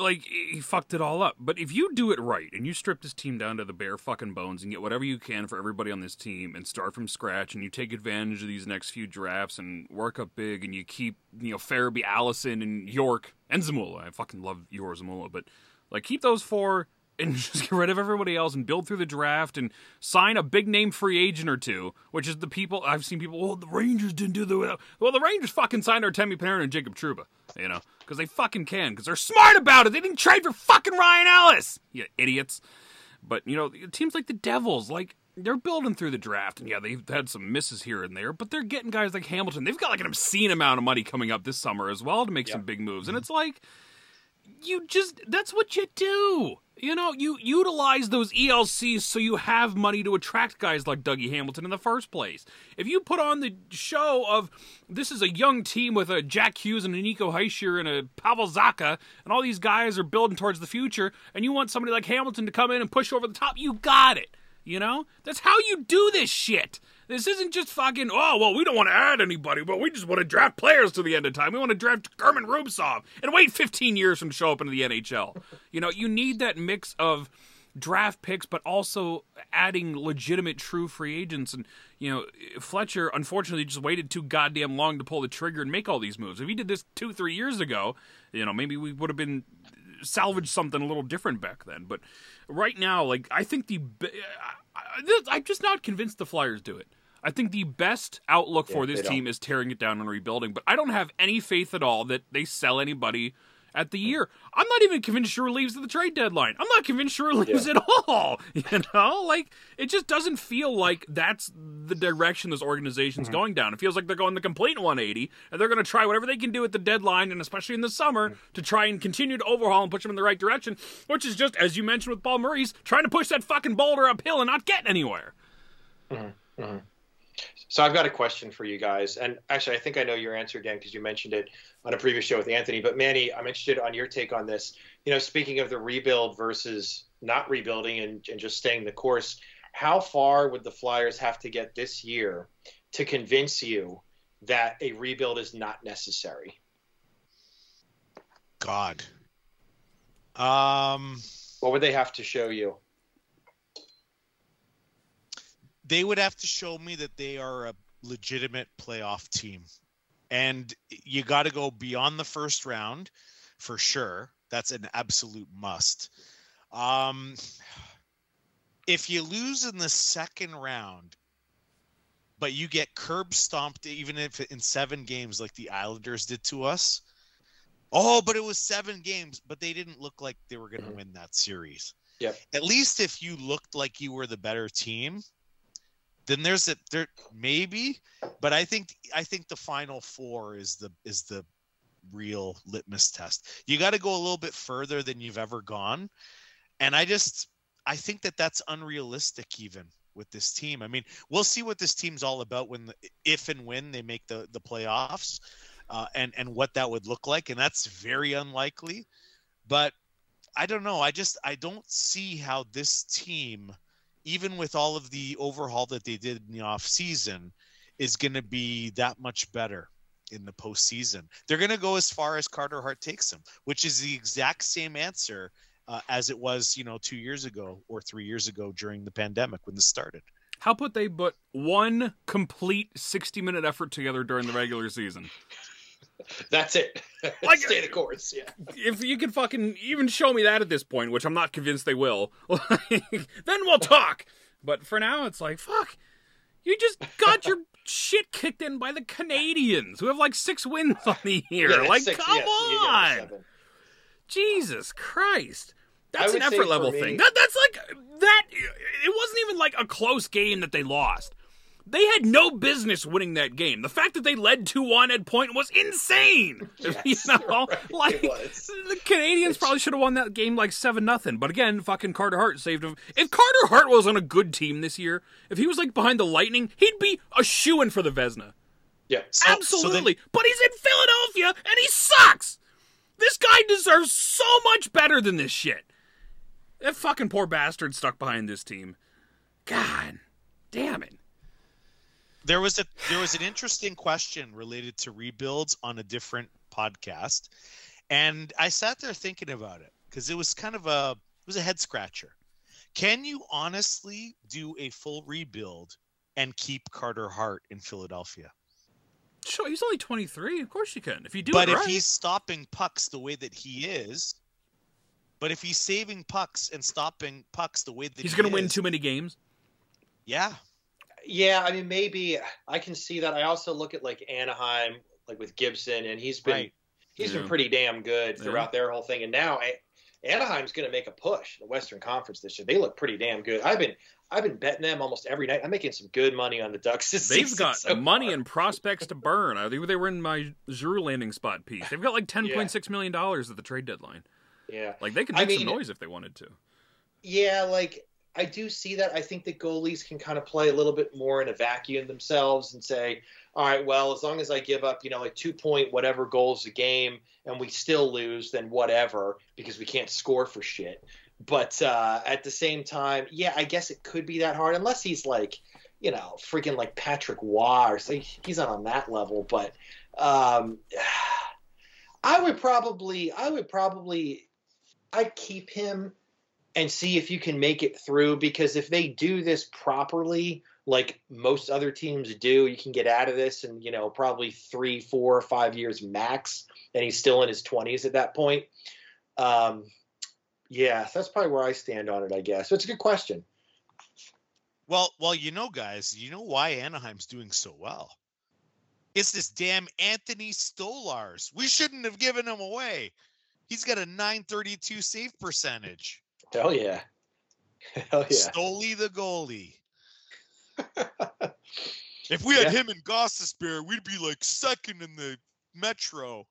like he fucked it all up. But if you do it right and you strip this team down to the bare fucking bones and get whatever you can for everybody on this team and start from scratch and you take advantage of these next few drafts and work up big and you keep you know Farabee, Allison, and York and Zamula. I fucking love Yor Zamula, but like keep those four and just get rid of everybody else and build through the draft and sign a big name free agent or two, which is the people I've seen people. Well, the Rangers didn't do the well. The Rangers fucking signed Artemi Panarin and Jacob Trouba, you know, because they fucking can, because they're smart about it. They didn't trade for fucking Ryan Ellis, you idiots. But you know, teams like the Devils, like they're building through the draft, and yeah, they've had some misses here and there, but they're getting guys like Hamilton. They've got like an obscene amount of money coming up this summer as well to make some big moves, and mm-hmm. it's like you just that's what you do. You know, you utilize those ELCs so you have money to attract guys like Dougie Hamilton in the first place. If you put on the show of this is a young team with a Jack Hughes and a Nico Hischier and a Pavel Zacha, and all these guys are building towards the future, and you want somebody like Hamilton to come in and push over the top, you got it. You know? That's how you do this shit. This isn't just fucking, oh, well, we don't want to add anybody, but we just want to draft players to the end of time. We want to draft German Rubtsov and wait 15 years from show up into the NHL. You know, you need that mix of draft picks, but also adding legitimate, true free agents. And, you know, Fletcher, unfortunately, just waited too goddamn long to pull the trigger and make all these moves. If he did this two, three years ago, you know, maybe we would have been uh, salvaged something a little different back then. But right now, like, I think the. I'm just not convinced the Flyers do it. I think the best outlook for Yeah, this they don't. team is tearing it down and rebuilding, but I don't have any faith at all that they sell anybody at the year. I'm not even convinced Sure leaves at the trade deadline. I'm not convinced Sure leaves at all. You know, like it just doesn't feel like that's the direction this organization's Mm-hmm. going down. It feels like they're going the complete 180, and they're going to try whatever they can do at the deadline, and especially in the summer, Mm-hmm. to try and continue to overhaul and push them in the right direction. Which is just, as you mentioned with Paul Maurice, trying to push that fucking boulder uphill and not getting anywhere. So I've got a question for you guys, and actually, I think I know your answer again because you mentioned it on a previous show with Anthony. But Manny, I'm interested on your take on this. You know, speaking of the rebuild versus not rebuilding and, and just staying the course, how far would the Flyers have to get this year to convince you that a rebuild is not necessary? God. Um, What would they have to show you? They would have to show me that they are a legitimate playoff team. And you got to go beyond the first round for sure. That's an absolute must. Um, if you lose in the second round, but you get curb stomped, even if in seven games like the Islanders did to us. Oh, but it was seven games, but they didn't look like they were going to Mhm. win that series. Yep. At least if you looked like you were the better team, then there's a there maybe, but I think I think the final four is the is the real litmus test. You got to go a little bit further than you've ever gone, and I just I think that that's unrealistic even with this team. I mean, we'll see what this team's all about when if and when they make the the playoffs. uh, and and what that would look like, and that's very unlikely. But I don't know. I just I don't see how this team, even with all of the overhaul that they did in the off season, is going to be that much better in the postseason. They're going to go as far as Carter Hart takes them, which is the exact same answer uh, as it was, you know, two years ago or three years ago during the pandemic when this started. How put they put one complete 60 minute effort together during the regular season? That's it. Like- Stay the course. Yeah. If you could fucking even show me that at this point, which I'm not convinced they will, then we'll talk. But for now, it's like, fuck. You just got your shit kicked in by the Canadiens, who have like six wins on the year. Yeah, like, six- come yes, on. Jesus Christ. That's an effort level me- thing. That that's like that it wasn't even like a close game that they lost. They had no business winning that game. The fact that they led 2-1 at point was insane. you Yes, know, you're right. like the Canadiens probably should have won that game like 7 nothing. But again, fucking Carter Hart saved him. If Carter Hart was on a good team this year, if he was like behind the Lightning, he'd be a shoo-in for the Vezina. Yeah. So- so then- Absolutely. but he's in Philadelphia and he sucks. This guy deserves so much better than this shit. That fucking poor bastard stuck behind this team. God damn it. There was a there was an interesting question related to rebuilds on a different podcast and i sat there thinking about it because it was kind of a it was a head scratcher can you honestly do a full rebuild and keep carter hart in philadelphia Sure, he's only 23. Of course you can. If you do but it if right. he's stopping pucks the way that he is but if he's saving pucks and stopping pucks the way that he's he going to win too many games. yeah Yeah, I mean, maybe I can see that. I also look at like Anaheim, like with Gibson, and he's been Right. he's Yeah. been pretty damn good Yeah. throughout their whole thing. And now A- Anaheim's going to make a push in the Western Conference this year. They look pretty damn good. I've been I've been betting them almost every night. I'm making some good money on the Ducks this They've got so money far. and prospects to burn. I think they were in my Giroux landing spot piece. They've got like $10.6 million at the trade deadline. yeah. Like they could I make some noise if they wanted to. Yeah, like I do see that. I think that goalies can kind of play a little bit more in a vacuum themselves and say, all right, well, as long as I give up, you know, like two point whatever goals a game and we still lose, then whatever, because we can't score for shit. But uh, at the same time, yeah, I guess it could be that hard unless he's like, you know, freaking like Patrick Roy or so he's not on that level. But um, I would probably, I would probably, I'd keep him and see if you can make it through because if they do this properly like most other teams do you can get out of this in you know probably three four five years max and he's still in his 20s at that point um yeah that's probably where i stand on it i guess but it's a good question Well, well, you know, guys, you know why Anaheim's doing so well? It's this damn Anthony Stolarz. We shouldn't have given him away. He's got a 932 save percentage. Hell yeah hell yeah Stoli the goalie. if we had Yeah. him and Gostisbehere, we'd be like second in the Metro.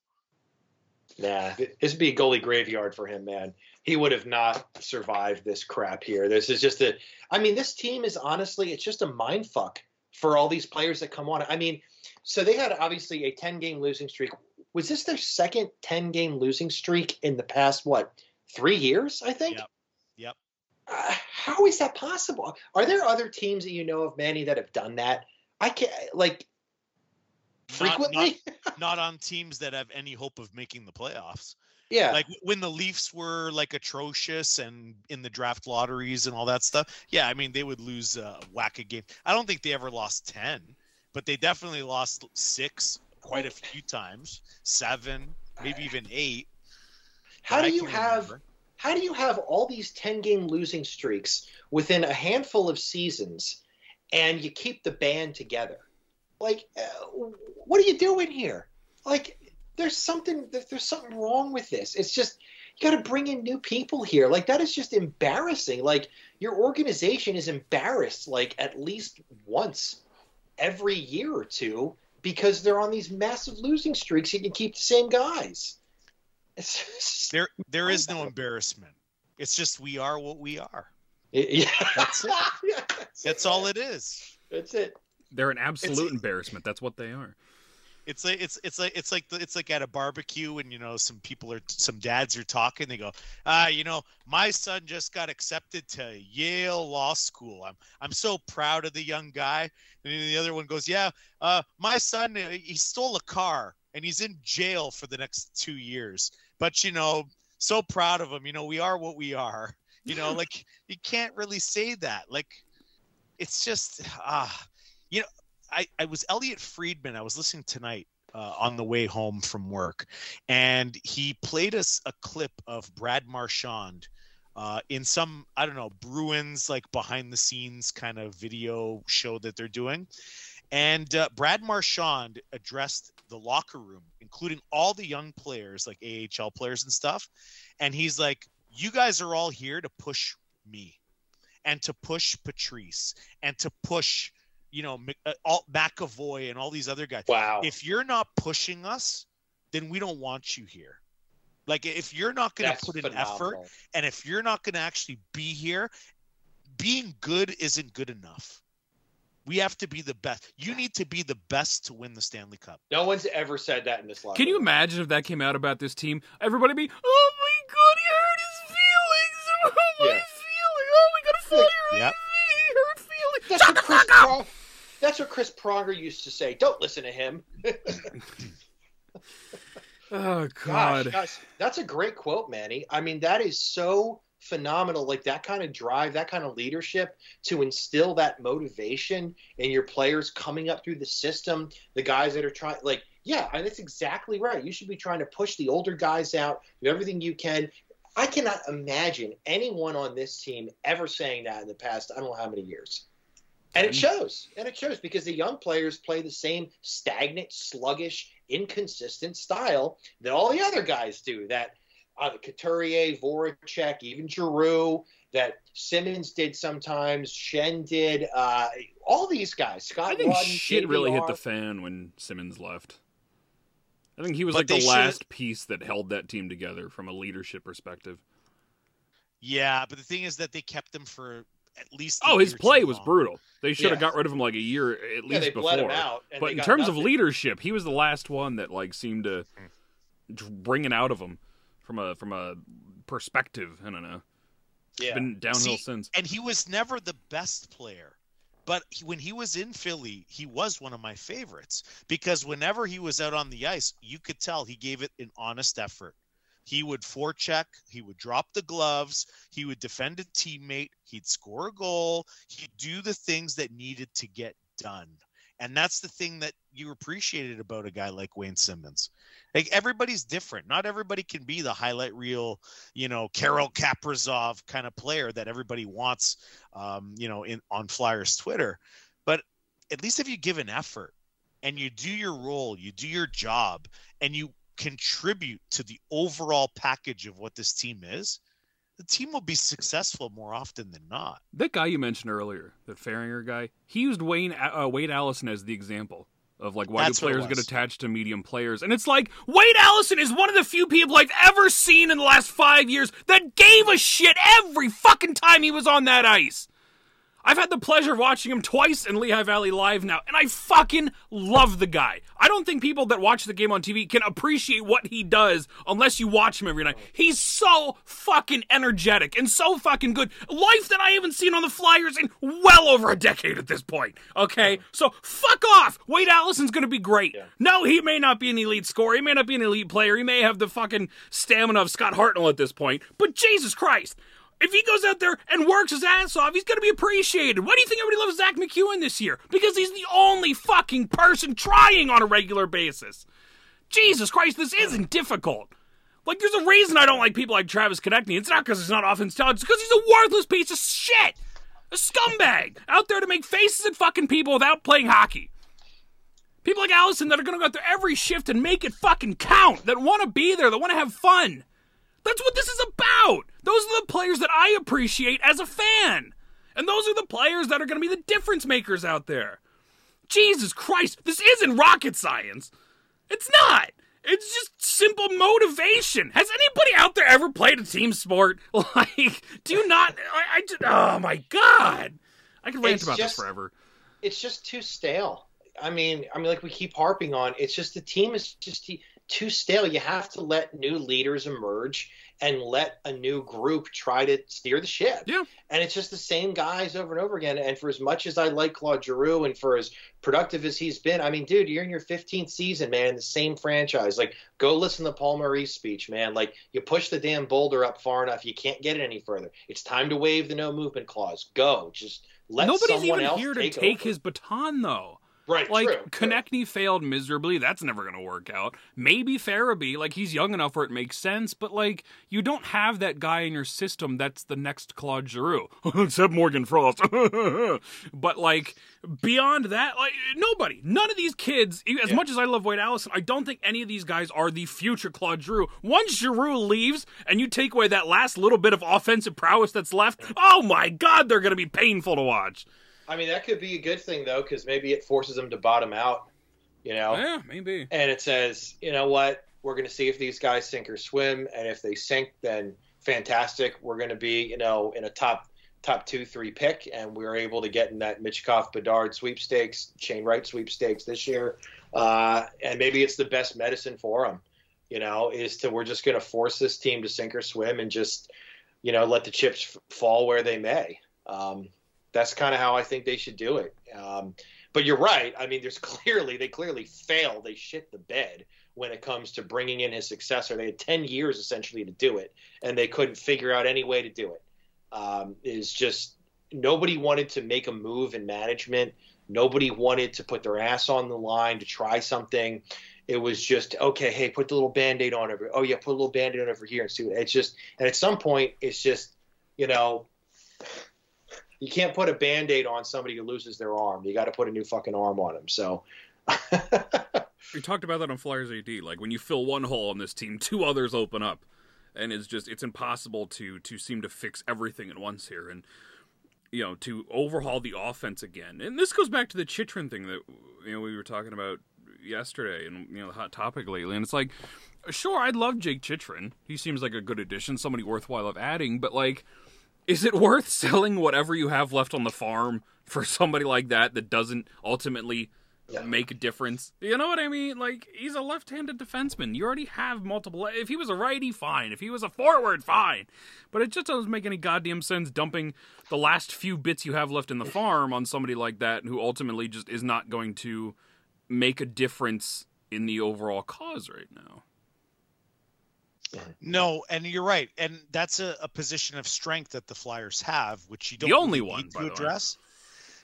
Nah, this would be a goalie graveyard for him, man. He would have not survived this crap here. This is just a. I mean, this team is honestly, it's just a mind fuck for all these players that come on. I mean, so they had obviously a 10 game losing streak. Was this their second 10 game losing streak in the past, what, three years, I think? Yep. Uh, how is that possible? Are there other teams that you know of, Manny, that have done that? I can't, like, frequently? Not, not on teams that have any hope of making the playoffs. yeah. like when the Leafs were like atrocious and in the draft lotteries and all that stuff. Yeah, I mean they would lose uh, whack a game. I don't think they ever lost ten, but they definitely lost six quite a few times, seven, maybe even eight. how do you have. remember. How do you have all these 10 game losing streaks within a handful of seasons and you keep the band together? Like uh, what are you doing here? Like there's something there's something wrong with this. It's just you got to bring in new people here. Like that is just embarrassing. Like your organization is embarrassed like at least once every year or two because they're on these massive losing streaks and you can keep the same guys There, there is no Mind-boggling. embarrassment. It's just we are what we are. yeah That's it. Yeah, that's That's it, all it is. That's it. They're an absolute embarrassment. That's what they are. It's like it's it's like it's like it's like at a barbecue and you know some people are some dads are talking. They go, ah, you know, my son just got accepted to Yale Law School. I'm I'm so proud of the young guy. And the other one goes, yeah, uh, my son uh, he stole a car and he's in jail for the next two years. But you know, so proud of him. You know, we are what we are. You know, like you can't really say that. Like it's just ah, you know, I I was Elliot Friedman. I was listening tonight uh, on the way home from work, and he played us a clip of Brad Marchand. Uh, in some, I don't know, Bruins like behind the scenes kind of video show that they're doing. And uh, Brad Marchand addressed the locker room, including all the young players, like AHL players and stuff. And he's like, You guys are all here to push me and to push Patrice and to push, you know, uh, all, McAvoy and all these other guys. Wow. If you're not pushing us, then we don't want you here. Like if you're not going to put in effort and if you're not going to actually be here, being good isn't good enough. We have to be the best. You need to be the best to win the Stanley Cup. No one's ever said that in this life. Can you imagine if that came out about this team? Everybody be, oh my god, he hurt his feelings. Oh my yeah. feeling. Oh, we gotta fire yep. He hurt feelings. That's Shut what, Chris Prong- that's what Chris Pronger used to say. Don't listen to him. oh god. Gosh, gosh, that's a great quote, Manny. I mean, that is so phenomenal like that kind of drive that kind of leadership to instill that motivation in your players coming up through the system the guys that are trying like yeah and that's exactly right. You should be trying to push the older guys out do everything you can. I cannot imagine anyone on this team ever saying that in the past i don't know how many years. And it mm-hmm. shows and it shows because the young players play the same stagnant sluggish inconsistent style that all the other guys do that uh, Couturier, Voracek, even Giroux, that Simmonds did sometimes, Schenn did, uh, all these guys. Scott I think Wadden, shit JVR. really hit the fan when Simmonds left. I think he was but like the last piece that held that team together from a leadership perspective. Yeah, but the thing is that they kept him for at least. Oh, his play was long. brutal. They should have got rid of him like a year at yeah, least they before. Bled him out, but in terms nothing. of leadership, he was the last one that like seemed to bring it out of him from a from a perspective. I don't know. It's yeah. been downhill See, since. And he was never the best player. But he, when he was in Philly, he was one of my favorites because whenever he was out on the ice, you could tell he gave it an honest effort. He would forecheck, he would drop the gloves, he would defend a teammate, he'd score a goal, he'd do the things that needed to get done. And that's the thing that you appreciated about a guy like Wayne Simmonds. Like everybody's different. Not everybody can be the highlight reel, you know, Kirill Kaprizov kind of player that everybody wants, um, you know, in on Flyers Twitter. But at least if you give an effort and you do your role, you do your job, and you contribute to the overall package of what this team is, the team will be successful more often than not. That guy you mentioned earlier, that Farringer guy, he used Wayne uh, Wade Allison as the example of like why That's do players get attached to medium players. And it's like wade allison is one of the few people i've ever seen in the last five years that gave a shit every fucking time he was on that ice I've had the pleasure of watching him twice in Lehigh Valley Live now, and I fucking love the guy. I don't think people that watch the game on TV can appreciate what he does unless you watch him every night. He's so fucking energetic and so fucking good. Life that I haven't seen on the Flyers in well over a decade at this point. Okay? So fuck off. Wade Allison's gonna be great. Yeah. No, he may not be an elite scorer. He may not be an elite player. He may have the fucking stamina of Scott Hartnell at this point. But Jesus Christ if he goes out there and works his ass off, he's going to be appreciated. Why do you think everybody loves Zack MacEwen this year? Because he's the only fucking person trying on a regular basis. Jesus Christ, this isn't difficult. Like, there's a reason I don't like people like Travis Konecny. It's not because he's not offense talented. It's because he's a worthless piece of shit. A scumbag out there to make faces at fucking people without playing hockey. People like Allison that are going to go out there every shift and make it fucking count, that want to be there, that want to have fun. That's what this is about. Those are the players that I appreciate as a fan. And those are the players that are going to be the difference makers out there. Jesus Christ, this isn't rocket science. It's not. It's just simple motivation. Has anybody out there ever played a team sport? Like, do you not? I, I just, oh my god, I could rant it's about just, this forever. It's just too stale. I mean, I mean, like we keep harping on, it's just the team is just too stale. You have to let new leaders emerge and let a new group try to steer the ship. Yeah. And it's just the same guys over and over again. And for as much as I like Claude Giroux and for as productive as he's been, I mean, dude, you're in your 15th season, man, in the same franchise. Like, go listen to Paul Maurice speech, man. Like, you push the damn boulder up far enough, you can't get it any further. It's time to waive the no movement clause. Go. Just let Nobody's someone even else here to take, take his baton, though. Right, Like true. Konecny failed miserably. That's never going to work out. Maybe Farabee, like he's young enough where it makes sense, but like you don't have that guy in your system that's the next Claude Giroux, except Morgan Frost. but like beyond that, like nobody, none of these kids. As Yeah. much as I love Wade Allison, I don't think any of these guys are the future Claude Giroux. Once Giroux leaves and you take away that last little bit of offensive prowess that's left, oh my God, they're going to be painful to watch. I mean, that could be a good thing though, because maybe it forces them to bottom out. You know, Yeah, maybe. and it says, you know what, we're going to see if these guys sink or swim, and if they sink, then fantastic. We're going to be, you know, in a top top two three pick, and we are able to get in that Michkov Bedard sweepstakes, Shane Wright sweepstakes this year, uh, and maybe it's the best medicine for them. You know, is to we're just going to force this team to sink or swim, and just, you know, let the chips f- fall where they may. Um, that's kind of how I think they should do it. Um, but you're right. I mean, there's clearly they clearly failed. They shit the bed when it comes to bringing in his successor. They had 10 years essentially to do it, and they couldn't figure out any way to do it. Um, is just nobody wanted to make a move in management. Nobody wanted to put their ass on the line to try something. It was just okay. Hey, put the little band-aid on over. Oh yeah, put a little band-aid on over here and see. What, it's just, and at some point, it's just, you know, you can't put a band-aid on somebody who loses their arm. You got to put a new fucking arm on them. So We talked about that on Flyers AD. Like when you fill one hole on this team, two others open up, and it's just it's impossible to to seem to fix everything at once here, and you know to overhaul the offense again. And this goes back to the Chychrun thing that you know we were talking about yesterday, and you know the hot topic lately. And it's like, sure, I'd love Jake Chychrun. He seems like a good addition, somebody worthwhile of adding, but like. Is it worth selling whatever you have left on the farm for somebody like that that doesn't ultimately Yeah. make a difference. You know what I mean? Like he's a left-handed defenseman. You already have multiple. If he was a righty, fine. If he was a forward, fine. But it just doesn't make any goddamn sense dumping the last few bits you have left in the farm on somebody like that who ultimately just is not going to make a difference in the overall cause right now. No, and you're right, and that's a, a position of strength that the Flyers have, which you don't The only really one, need by to the address.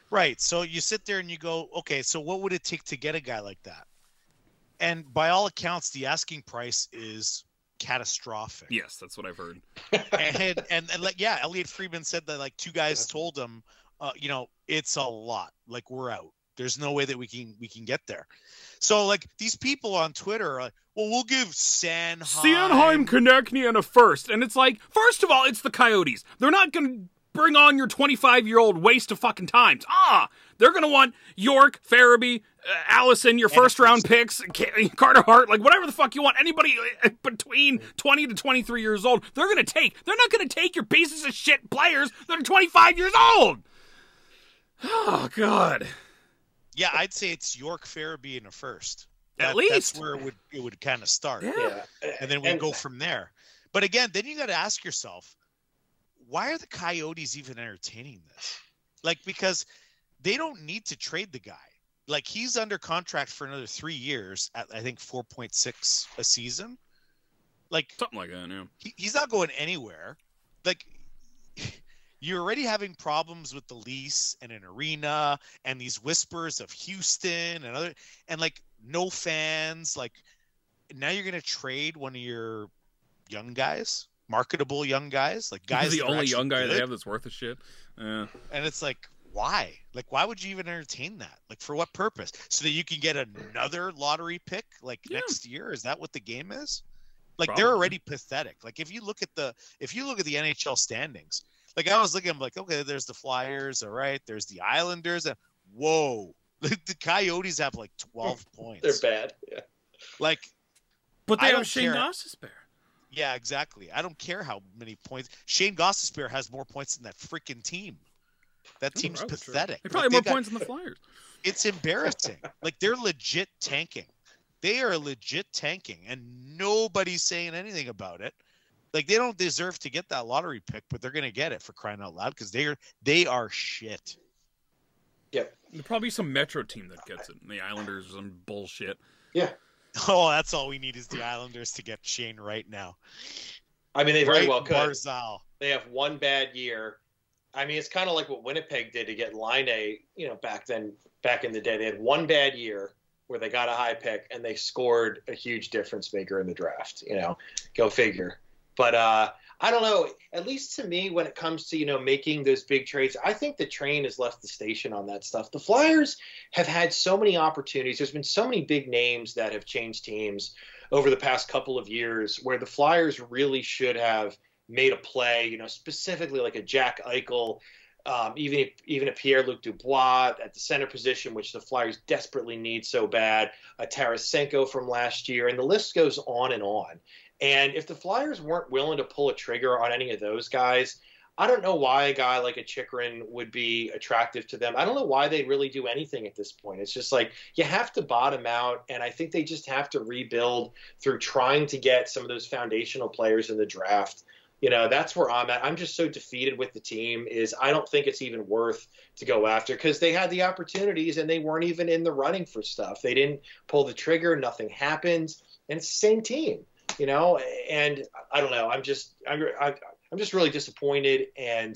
Right. So you sit there and you go, okay, so what would it take to get a guy like that? And by all accounts, the asking price is catastrophic. Yes, that's what I've heard. and, and and like yeah, Elliot Friedman said that like two guys told him, uh, you know, it's a lot. Like we're out. There's no way that we can we can get there. So like these people on Twitter are like, well, we'll give Sanheim. Sanheim, Konecny, and a first. And it's like, first of all, it's the Coyotes. They're not going to bring on your 25 year old waste of fucking times. Ah, they're going to want York, Farabee, uh, Allison, your first round picks, Carter Hart, like whatever the fuck you want. Anybody uh, between 20 to 23 years old, they're going to take. They're not going to take your pieces of shit players that are 25 years old. Oh, God. Yeah, I'd say it's York Farabee in a first. At That- least. that's where it would it would kind of start, Yeah. yeah, and then we go from there. But again, then you got to ask yourself, why are the Coyotes even entertaining this? Like because they don't need to trade the guy. Like he's under contract for another three years at I think four point six a season. Like Something like that, yeah. he, he's not going anywhere. Like you're already having problems with the lease and an arena and these whispers of Houston and other and like no fans. Like now you're gonna trade one of your young guys, marketable young guys, like guys. the only young guy they have that's worth a shit. Yeah. and it's like why? Like why would you even entertain that? Like for what purpose? So that you can get another lottery pick like Yeah. next year? Is that what the game is? Like they're already pathetic. Like if you look at the if you look at the NHL standings, like I was looking, I'm like, okay, there's the Flyers, all right, there's the Islanders, and whoa, the, the Coyotes have like 12 points. they're bad. Yeah. Like, But they don't have Shane care. Gostisbehere. yeah, exactly. I don't care how many points. Shane Gostisbehere has more points than that freaking team. That Oh, team's pathetic. They Like, probably have they more got- points than the Flyers. It's embarrassing. like they're legit tanking. They are legit tanking, and nobody's saying anything about it. Like they don't deserve to get that lottery pick, but they're gonna get it for crying out loud because they are they are shit. There'll probably be some Metro team that gets it. and The Islanders or some bullshit. Yeah. Oh, that's all we need is the Islanders to get Shane right now. I mean, they very right well could. Barzal. They have one bad year. I mean, it's kind of like what Winnipeg did to get Laine, you know, back then, back in the day. They had one bad year where they got a high pick and they scored a huge difference maker in the draft. You know, go figure. But uh, I don't know. At least to me, when it comes to you know making those big trades, I think the train has left the station on that stuff. The Flyers have had so many opportunities. There's been so many big names that have changed teams over the past couple of years, where the Flyers really should have made a play. You know, specifically like a Jack Eichel. Um, even if, even a Pierre Luc Dubois at the center position, which the Flyers desperately need so bad, a Tarasenko from last year, and the list goes on and on. And if the Flyers weren't willing to pull a trigger on any of those guys, I don't know why a guy like a Chychrun would be attractive to them. I don't know why they'd really do anything at this point. It's just like you have to bottom out, and I think they just have to rebuild through trying to get some of those foundational players in the draft. You know, that's where I'm at. I'm just so defeated with the team. Is I don't think it's even worth to go after because they had the opportunities and they weren't even in the running for stuff. They didn't pull the trigger. Nothing happened, and it's the same team you know and i don't know i'm just i'm, I'm just really disappointed and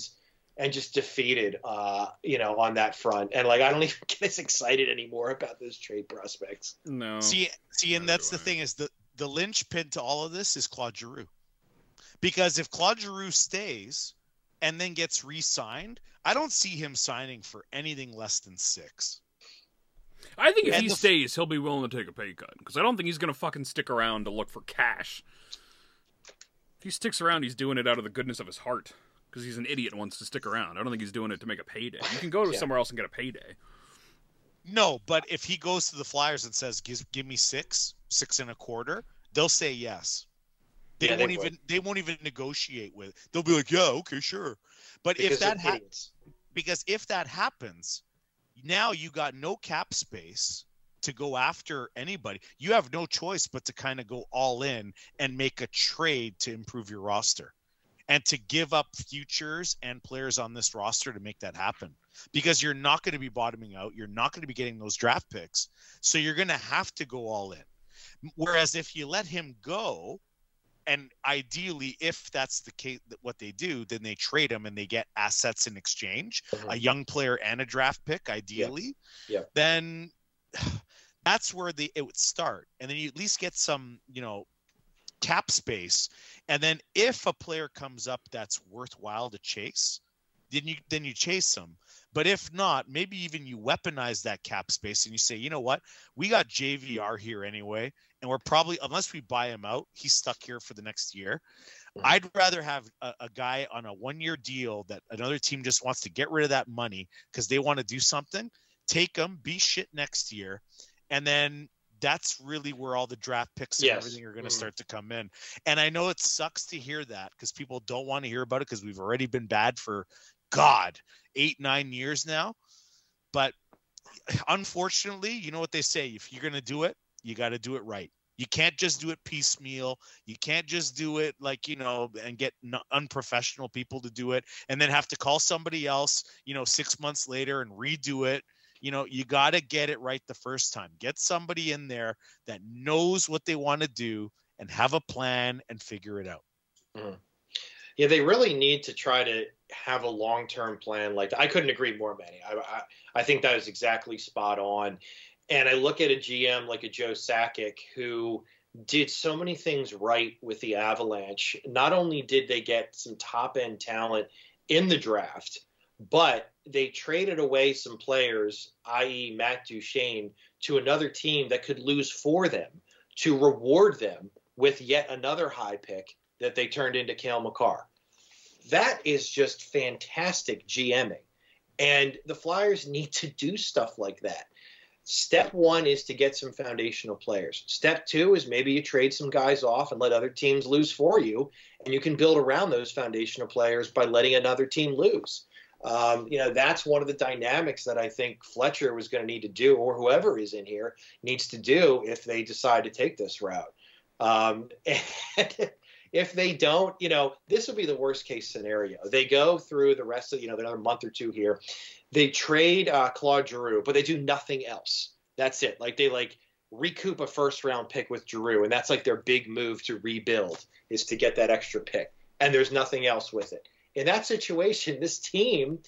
and just defeated uh you know on that front and like i don't even get as excited anymore about those trade prospects No. See, see, and that's the I. thing is the the linchpin to all of this is Claude Giroux, because if Claude Giroux stays and then gets re-signed, I don't see him signing for anything less than six. I think if And he the stays, he'll be willing to take a pay cut because I don't think he's gonna fucking stick around to look for cash. If he sticks around, he's doing it out of the goodness of his heart because he's an idiot and wants to stick around. I don't think he's doing it to make a payday. You can go to Yeah. somewhere else and get a payday. No, but if he goes to the Flyers and says, "Give, give me six, six and a quarter," they'll say yes. They Yeah, won't would. even they won't even negotiate with. They'll be like, "Yeah, okay, sure." But because if that they're ha- idiots. because if that happens, now you got no cap space to go after anybody. You have no choice but to kind of go all in and make a trade to improve your roster and to give up futures and players on this roster to make that happen because you're not going to be bottoming out. You're not going to be getting those draft picks. So you're going to have to go all in. Whereas if you let him go, and ideally, if that's the case, what they do, then they trade him and they get assets in exchange, Mhm. a young player and a draft pick, ideally. Yeah. Then that's where the it would start, and then you at least get some, you know, cap space. And then if a player comes up that's worthwhile to chase, then you then you chase them. But if not, maybe even you weaponize that cap space and you say, you know what, we got JVR here anyway, and we're probably unless we buy him out, he's stuck here for the next year. I'd rather have a, a guy on a one-year deal that another team just wants to get rid of that money because they want to do something. Take him, be shit next year, and then that's really where all the draft picks and Yes. everything are going to Mhm. start to come in. And I know it sucks to hear that because people don't want to hear about it because we've already been bad for God eight nine years now. But unfortunately, you know what they say: if you're going to do it, you got to do it right. You can't just do it piecemeal. You can't just do it like you know and get unprofessional people to do it, and then have to call somebody else, you know, six months later and redo it. You know, you got to get it right the first time. Get somebody in there that knows what they want to do and have a plan and figure it out. Mm-hmm. Yeah, they really need to try to have a long term plan. Like I couldn't agree more, Manny. I, I I think that is exactly spot on. And I look at a GM like a Joe Sakic who did so many things right with the Avalanche. Not only did they get some top end talent in the draft, but they traded away some players, i.e., Matt Duchene, to another team that could lose for them to reward them with yet another high pick that they turned into Cale Makar. That is just fantastic GMing. And the Flyers need to do stuff like that. Step one is to get some foundational players. Step two is maybe you trade some guys off and let other teams lose for you, and you can build around those foundational players by letting another team lose. Um, you know, that's one of the dynamics that I think Fletcher was going to need to do, or whoever is in here needs to do if they decide to take this route. Um, and if they don't, you know, this would be the worst case scenario. They go through the rest of, you know, another month or two here. They trade uh, Claude Giroux, but they do nothing else. That's it. Like they like recoup a first round pick with Giroux, and that's like their big move to rebuild is to get that extra pick. And there's nothing else with it. In that situation, this team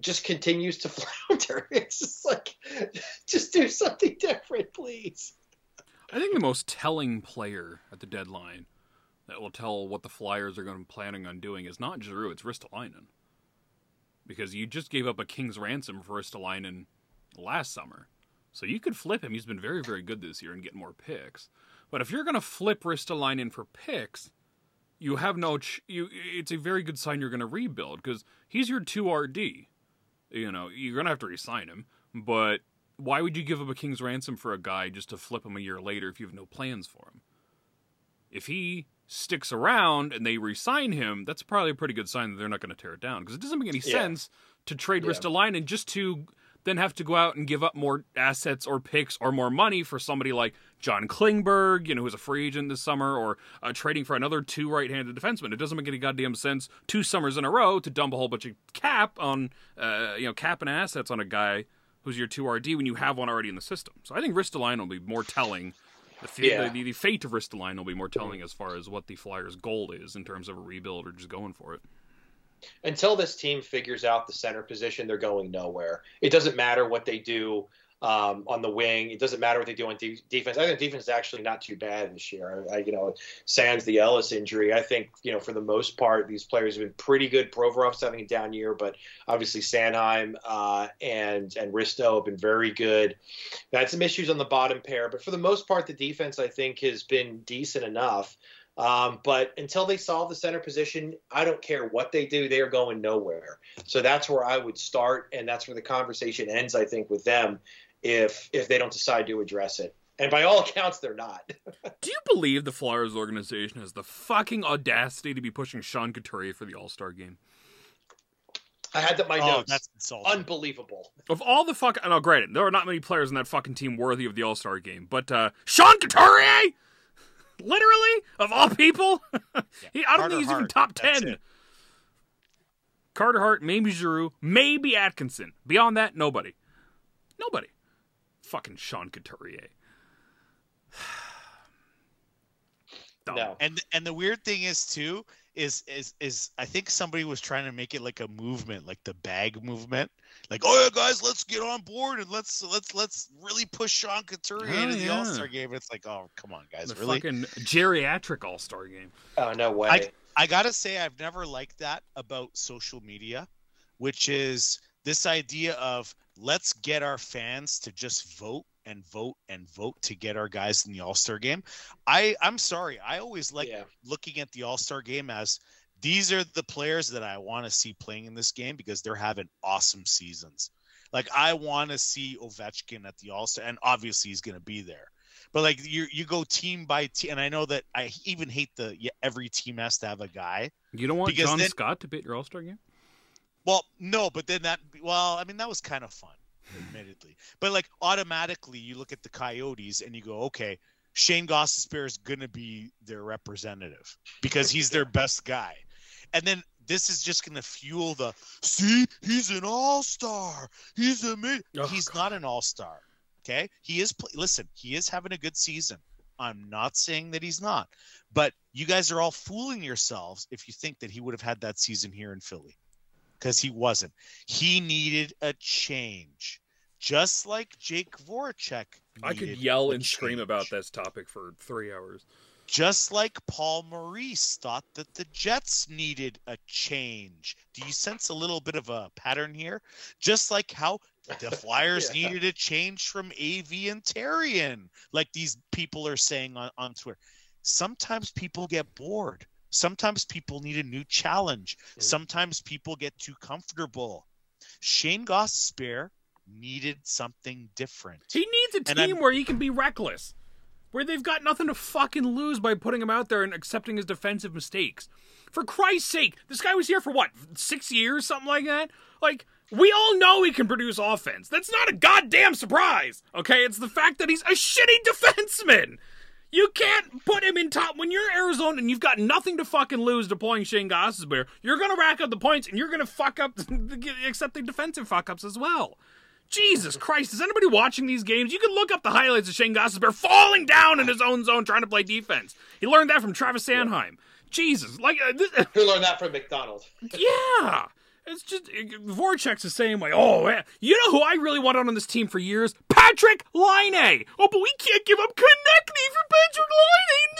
just continues to flounder. It's just like, just do something different, please. I think the most telling player at the deadline that will tell what the Flyers are going to be planning on doing is not Giroux, it's Ristolainen. Because you just gave up a king's ransom for Ristolainen last summer. So you could flip him. He's been very, very good this year and get more picks. But if you're going to flip Ristolainen for picks, you have no. Ch- you. It's a very good sign you're going to rebuild because he's your two RD. You know you're going to have to resign him, but why would you give up a king's ransom for a guy just to flip him a year later if you have no plans for him? If he sticks around and they resign him, that's probably a pretty good sign that they're not going to tear it down because it doesn't make any Yeah. sense to trade Yeah. Ristolainen just to then have to go out and give up more assets or picks or more money for somebody like John Klingberg, you know, who's a free agent this summer, or uh, trading for another two right-handed defensemen. It doesn't make any goddamn sense two summers in a row to dump a whole bunch of cap on, uh, you know, cap and assets on a guy who's your two RD when you have one already in the system. So I think Ristolainen will be more telling. The, f- Yeah. the, the fate of Ristolainen will be more mm-hmm. telling as far as what the Flyers' goal is in terms of a rebuild or just going for it. until this team figures out the center position, they're going nowhere. It doesn't matter what they do um, on the wing. It doesn't matter what they do on de- defense. I think defense is actually not too bad this year. I, you know, sans the Ellis injury, I think you know for the most part these players have been pretty good. Provorov's having a down year, but obviously Sanheim uh, and and Risto have been very good. They had some issues on the bottom pair, but for the most part, the defense I think has been decent enough. Um, but until they solve the center position, I don't care what they do, they are going nowhere. So that's where I would start, and that's where the conversation ends, I think, with them if if they don't decide to address it. And by all accounts, they're not. Do you believe the Flyers organization has the fucking audacity to be pushing Sean Couturier for the All Star game? I had that in my oh, notes. that's insulting. Unbelievable. Of all the fuck, no, granted, there are not many players in that fucking team worthy of the All Star game, but uh, Sean Couturier, literally of all people, he, I don't Carter think he's even top ten. Carter Hart, maybe Giroux, maybe Atkinson. Beyond that, nobody, nobody. Fucking Sean Couturier. No. And and the weird thing is too is is is I think somebody was trying to make it like a movement, like the bag movement. Like, oh yeah, guys, let's get on board and let's let's let's really push Sean Couturier Oh, into the yeah. All Star game. It's like, oh come on, guys, The really? fucking geriatric All Star game. Oh no way. I- I gotta say, I've never liked that about social media, which is this idea of let's get our fans to just vote and vote and vote to get our guys in the All Star game. I I'm sorry, I always like yeah. looking at the All Star game as these are the players that I want to see playing in this game because they're having awesome seasons. Like I want to see Ovechkin at the All Star, and obviously he's going to be there. But like you, you go team by team, and I know that I even hate the yeah, every team has to have a guy. You don't want John then- Scott to be at your All Star game? Well, no, but then that well, I mean that was kind of fun, admittedly. But like automatically, you look at the Coyotes and you go, okay, Shane Gostisbehere is going to be their representative because he's their best guy, and then this is just going to fuel the see he's an all star, he's a mid. Oh, he's God. not an all star. Okay, he is. pl- Listen, he is having a good season. I'm not saying that he's not, but you guys are all fooling yourselves if you think that he would have had that season here in Philly because he wasn't. He needed a change, just like Jake Voracek. I could yell a and scream about this topic for three hours. Just like Paul Maurice thought that the Jets needed a change. Do you sense a little bit of a pattern here? Just like how the Flyers Yeah. needed a change from AV and Therrien, like these people are saying on, on Twitter. Sometimes people get bored. Sometimes people need a new challenge. Mhm. Sometimes people get too comfortable. Shane Gostisbehere needed something different. He needs a team where he can be reckless. where they've got nothing to fucking lose by putting him out there and accepting his defensive mistakes. For Christ's sake, this guy was here for what, six years, something like that? Like, we all know he can produce offense. That's not a goddamn surprise, okay? It's the fact that he's a shitty defenseman. You can't put him in top when you're Arizona and you've got nothing to fucking lose deploying Shane Gostisbehere. You're gonna rack up the points and you're gonna fuck up accepting defensive fuck ups as well. Jesus Christ, is anybody watching these games? You can look up the highlights of Shane Gostisbehere falling down in his own zone trying to play defense. He learned that from Travis Sanheim. Jesus, like uh, this, Who learned that from McDonald? yeah. It's just Voracek's the same way. Oh, man. you know who I really wanted on this team for years? Patrik Laine. Oh, but we can't give up Konecny for Patrik Laine.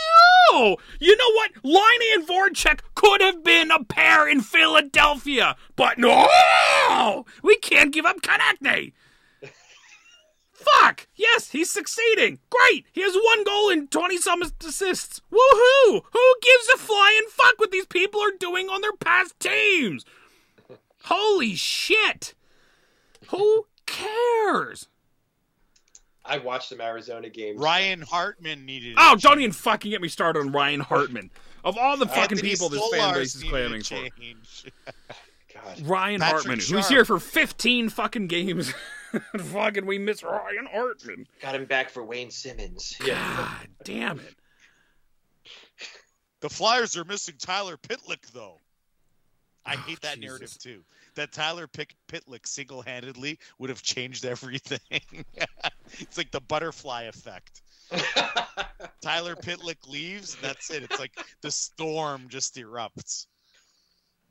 No. You know what? Laine and Voracek could have been a pair in Philadelphia, but no, we can't give up Konecny. Fuck! Yes, he's succeeding. Great! He has one goal and 20 some assists. Woohoo! Who gives a flying fuck what these people are doing on their past teams? Holy shit! Who cares? I watched some Arizona games. Ryan Hartman needed. Oh, don't even fucking get me started on Ryan Hartman. Of all the uh, fucking Anthony people this fan base is needed clamming for. God. Ryan Patrick Hartman, who's here for 15 fucking games. fucking we miss Ryan Hartman. Got him back for Wayne Simmonds. Yeah. God damn it. The Flyers are missing Tyler Pitlick, though. I Oh, hate that Jesus. narrative too. That Tyler Pick Pitlick single-handedly would have changed everything. it's like the butterfly effect. Tyler Pitlick leaves, and that's it. It's like the storm just erupts.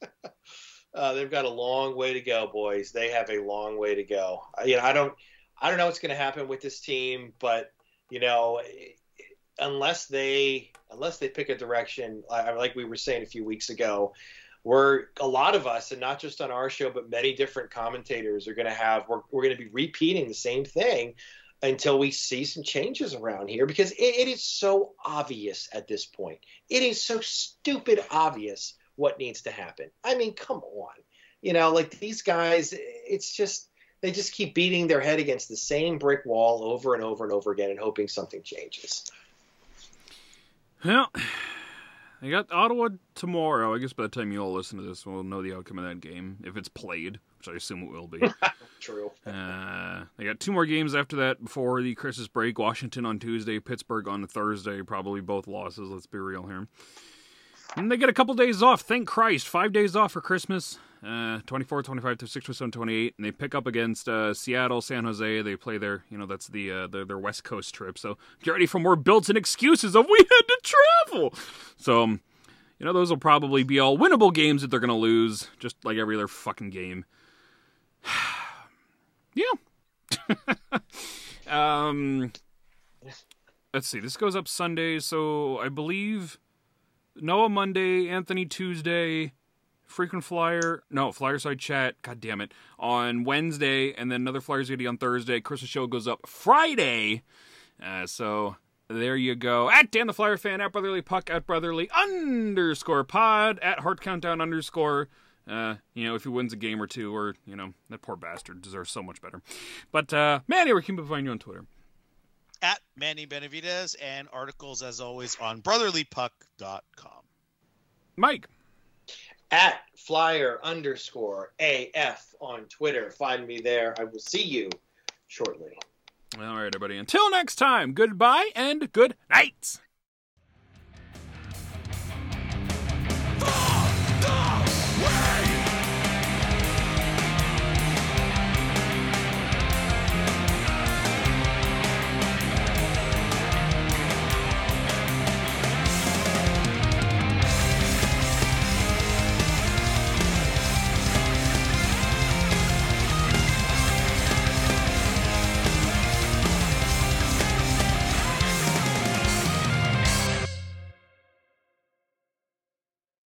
uh, they've got a long way to go, boys. They have a long way to go. Uh, You know, I don't, I don't know what's going to happen with this team, but you know, unless they, unless they pick a direction, I- like we were saying a few weeks ago, we're a lot of us, and not just on our show, but many different commentators are going to have. We're, we're going to be repeating the same thing until we see some changes around here because it, it is so obvious at this point. It is so stupid obvious what needs to happen. I mean, come on. You know, like these guys, it's just they just keep beating their head against the same brick wall over and over and over again and hoping something changes. Well, they got Ottawa tomorrow. I guess by the time you all listen to this, we'll know the outcome of that game if it's played, which I assume it will be. True. Uh, they got two more games after that before the Christmas break. Washington on Tuesday, Pittsburgh on Thursday. Probably both losses. Let's be real here. And they get a couple days off. Thank Christ. Five days off for Christmas. Uh, 24, 25, 26, 27, 28. And they pick up against uh, Seattle, San Jose. They play their, you know, that's the uh, their, their West Coast trip. So get ready for more built-in excuses of we had to travel. So, um, you know, those will probably be all winnable games that they're to lose, just like every other fucking game. yeah. um, let's see. This goes up Sunday, so I believe Noah Monday, Anthony Tuesday, frequent flyer. No, Flyerside chat. God damn it. On Wednesday, and then another Flyers video on Thursday. Christmas show goes up Friday. Uh, so there you go. At Dan the Flyer fan, at Brotherly Puck, at Brotherly underscore pod, at Heart Countdown underscore. Uh, you know, if he wins a game or two, or, you know, that poor bastard deserves so much better. But, uh, Manny, where can people find you on Twitter? At Manny Benavides and articles as always on brotherlypuck.com. Mike. At flyer underscore AF on Twitter. Find me there. I will see you shortly. All right, everybody. Until next time, goodbye and good night.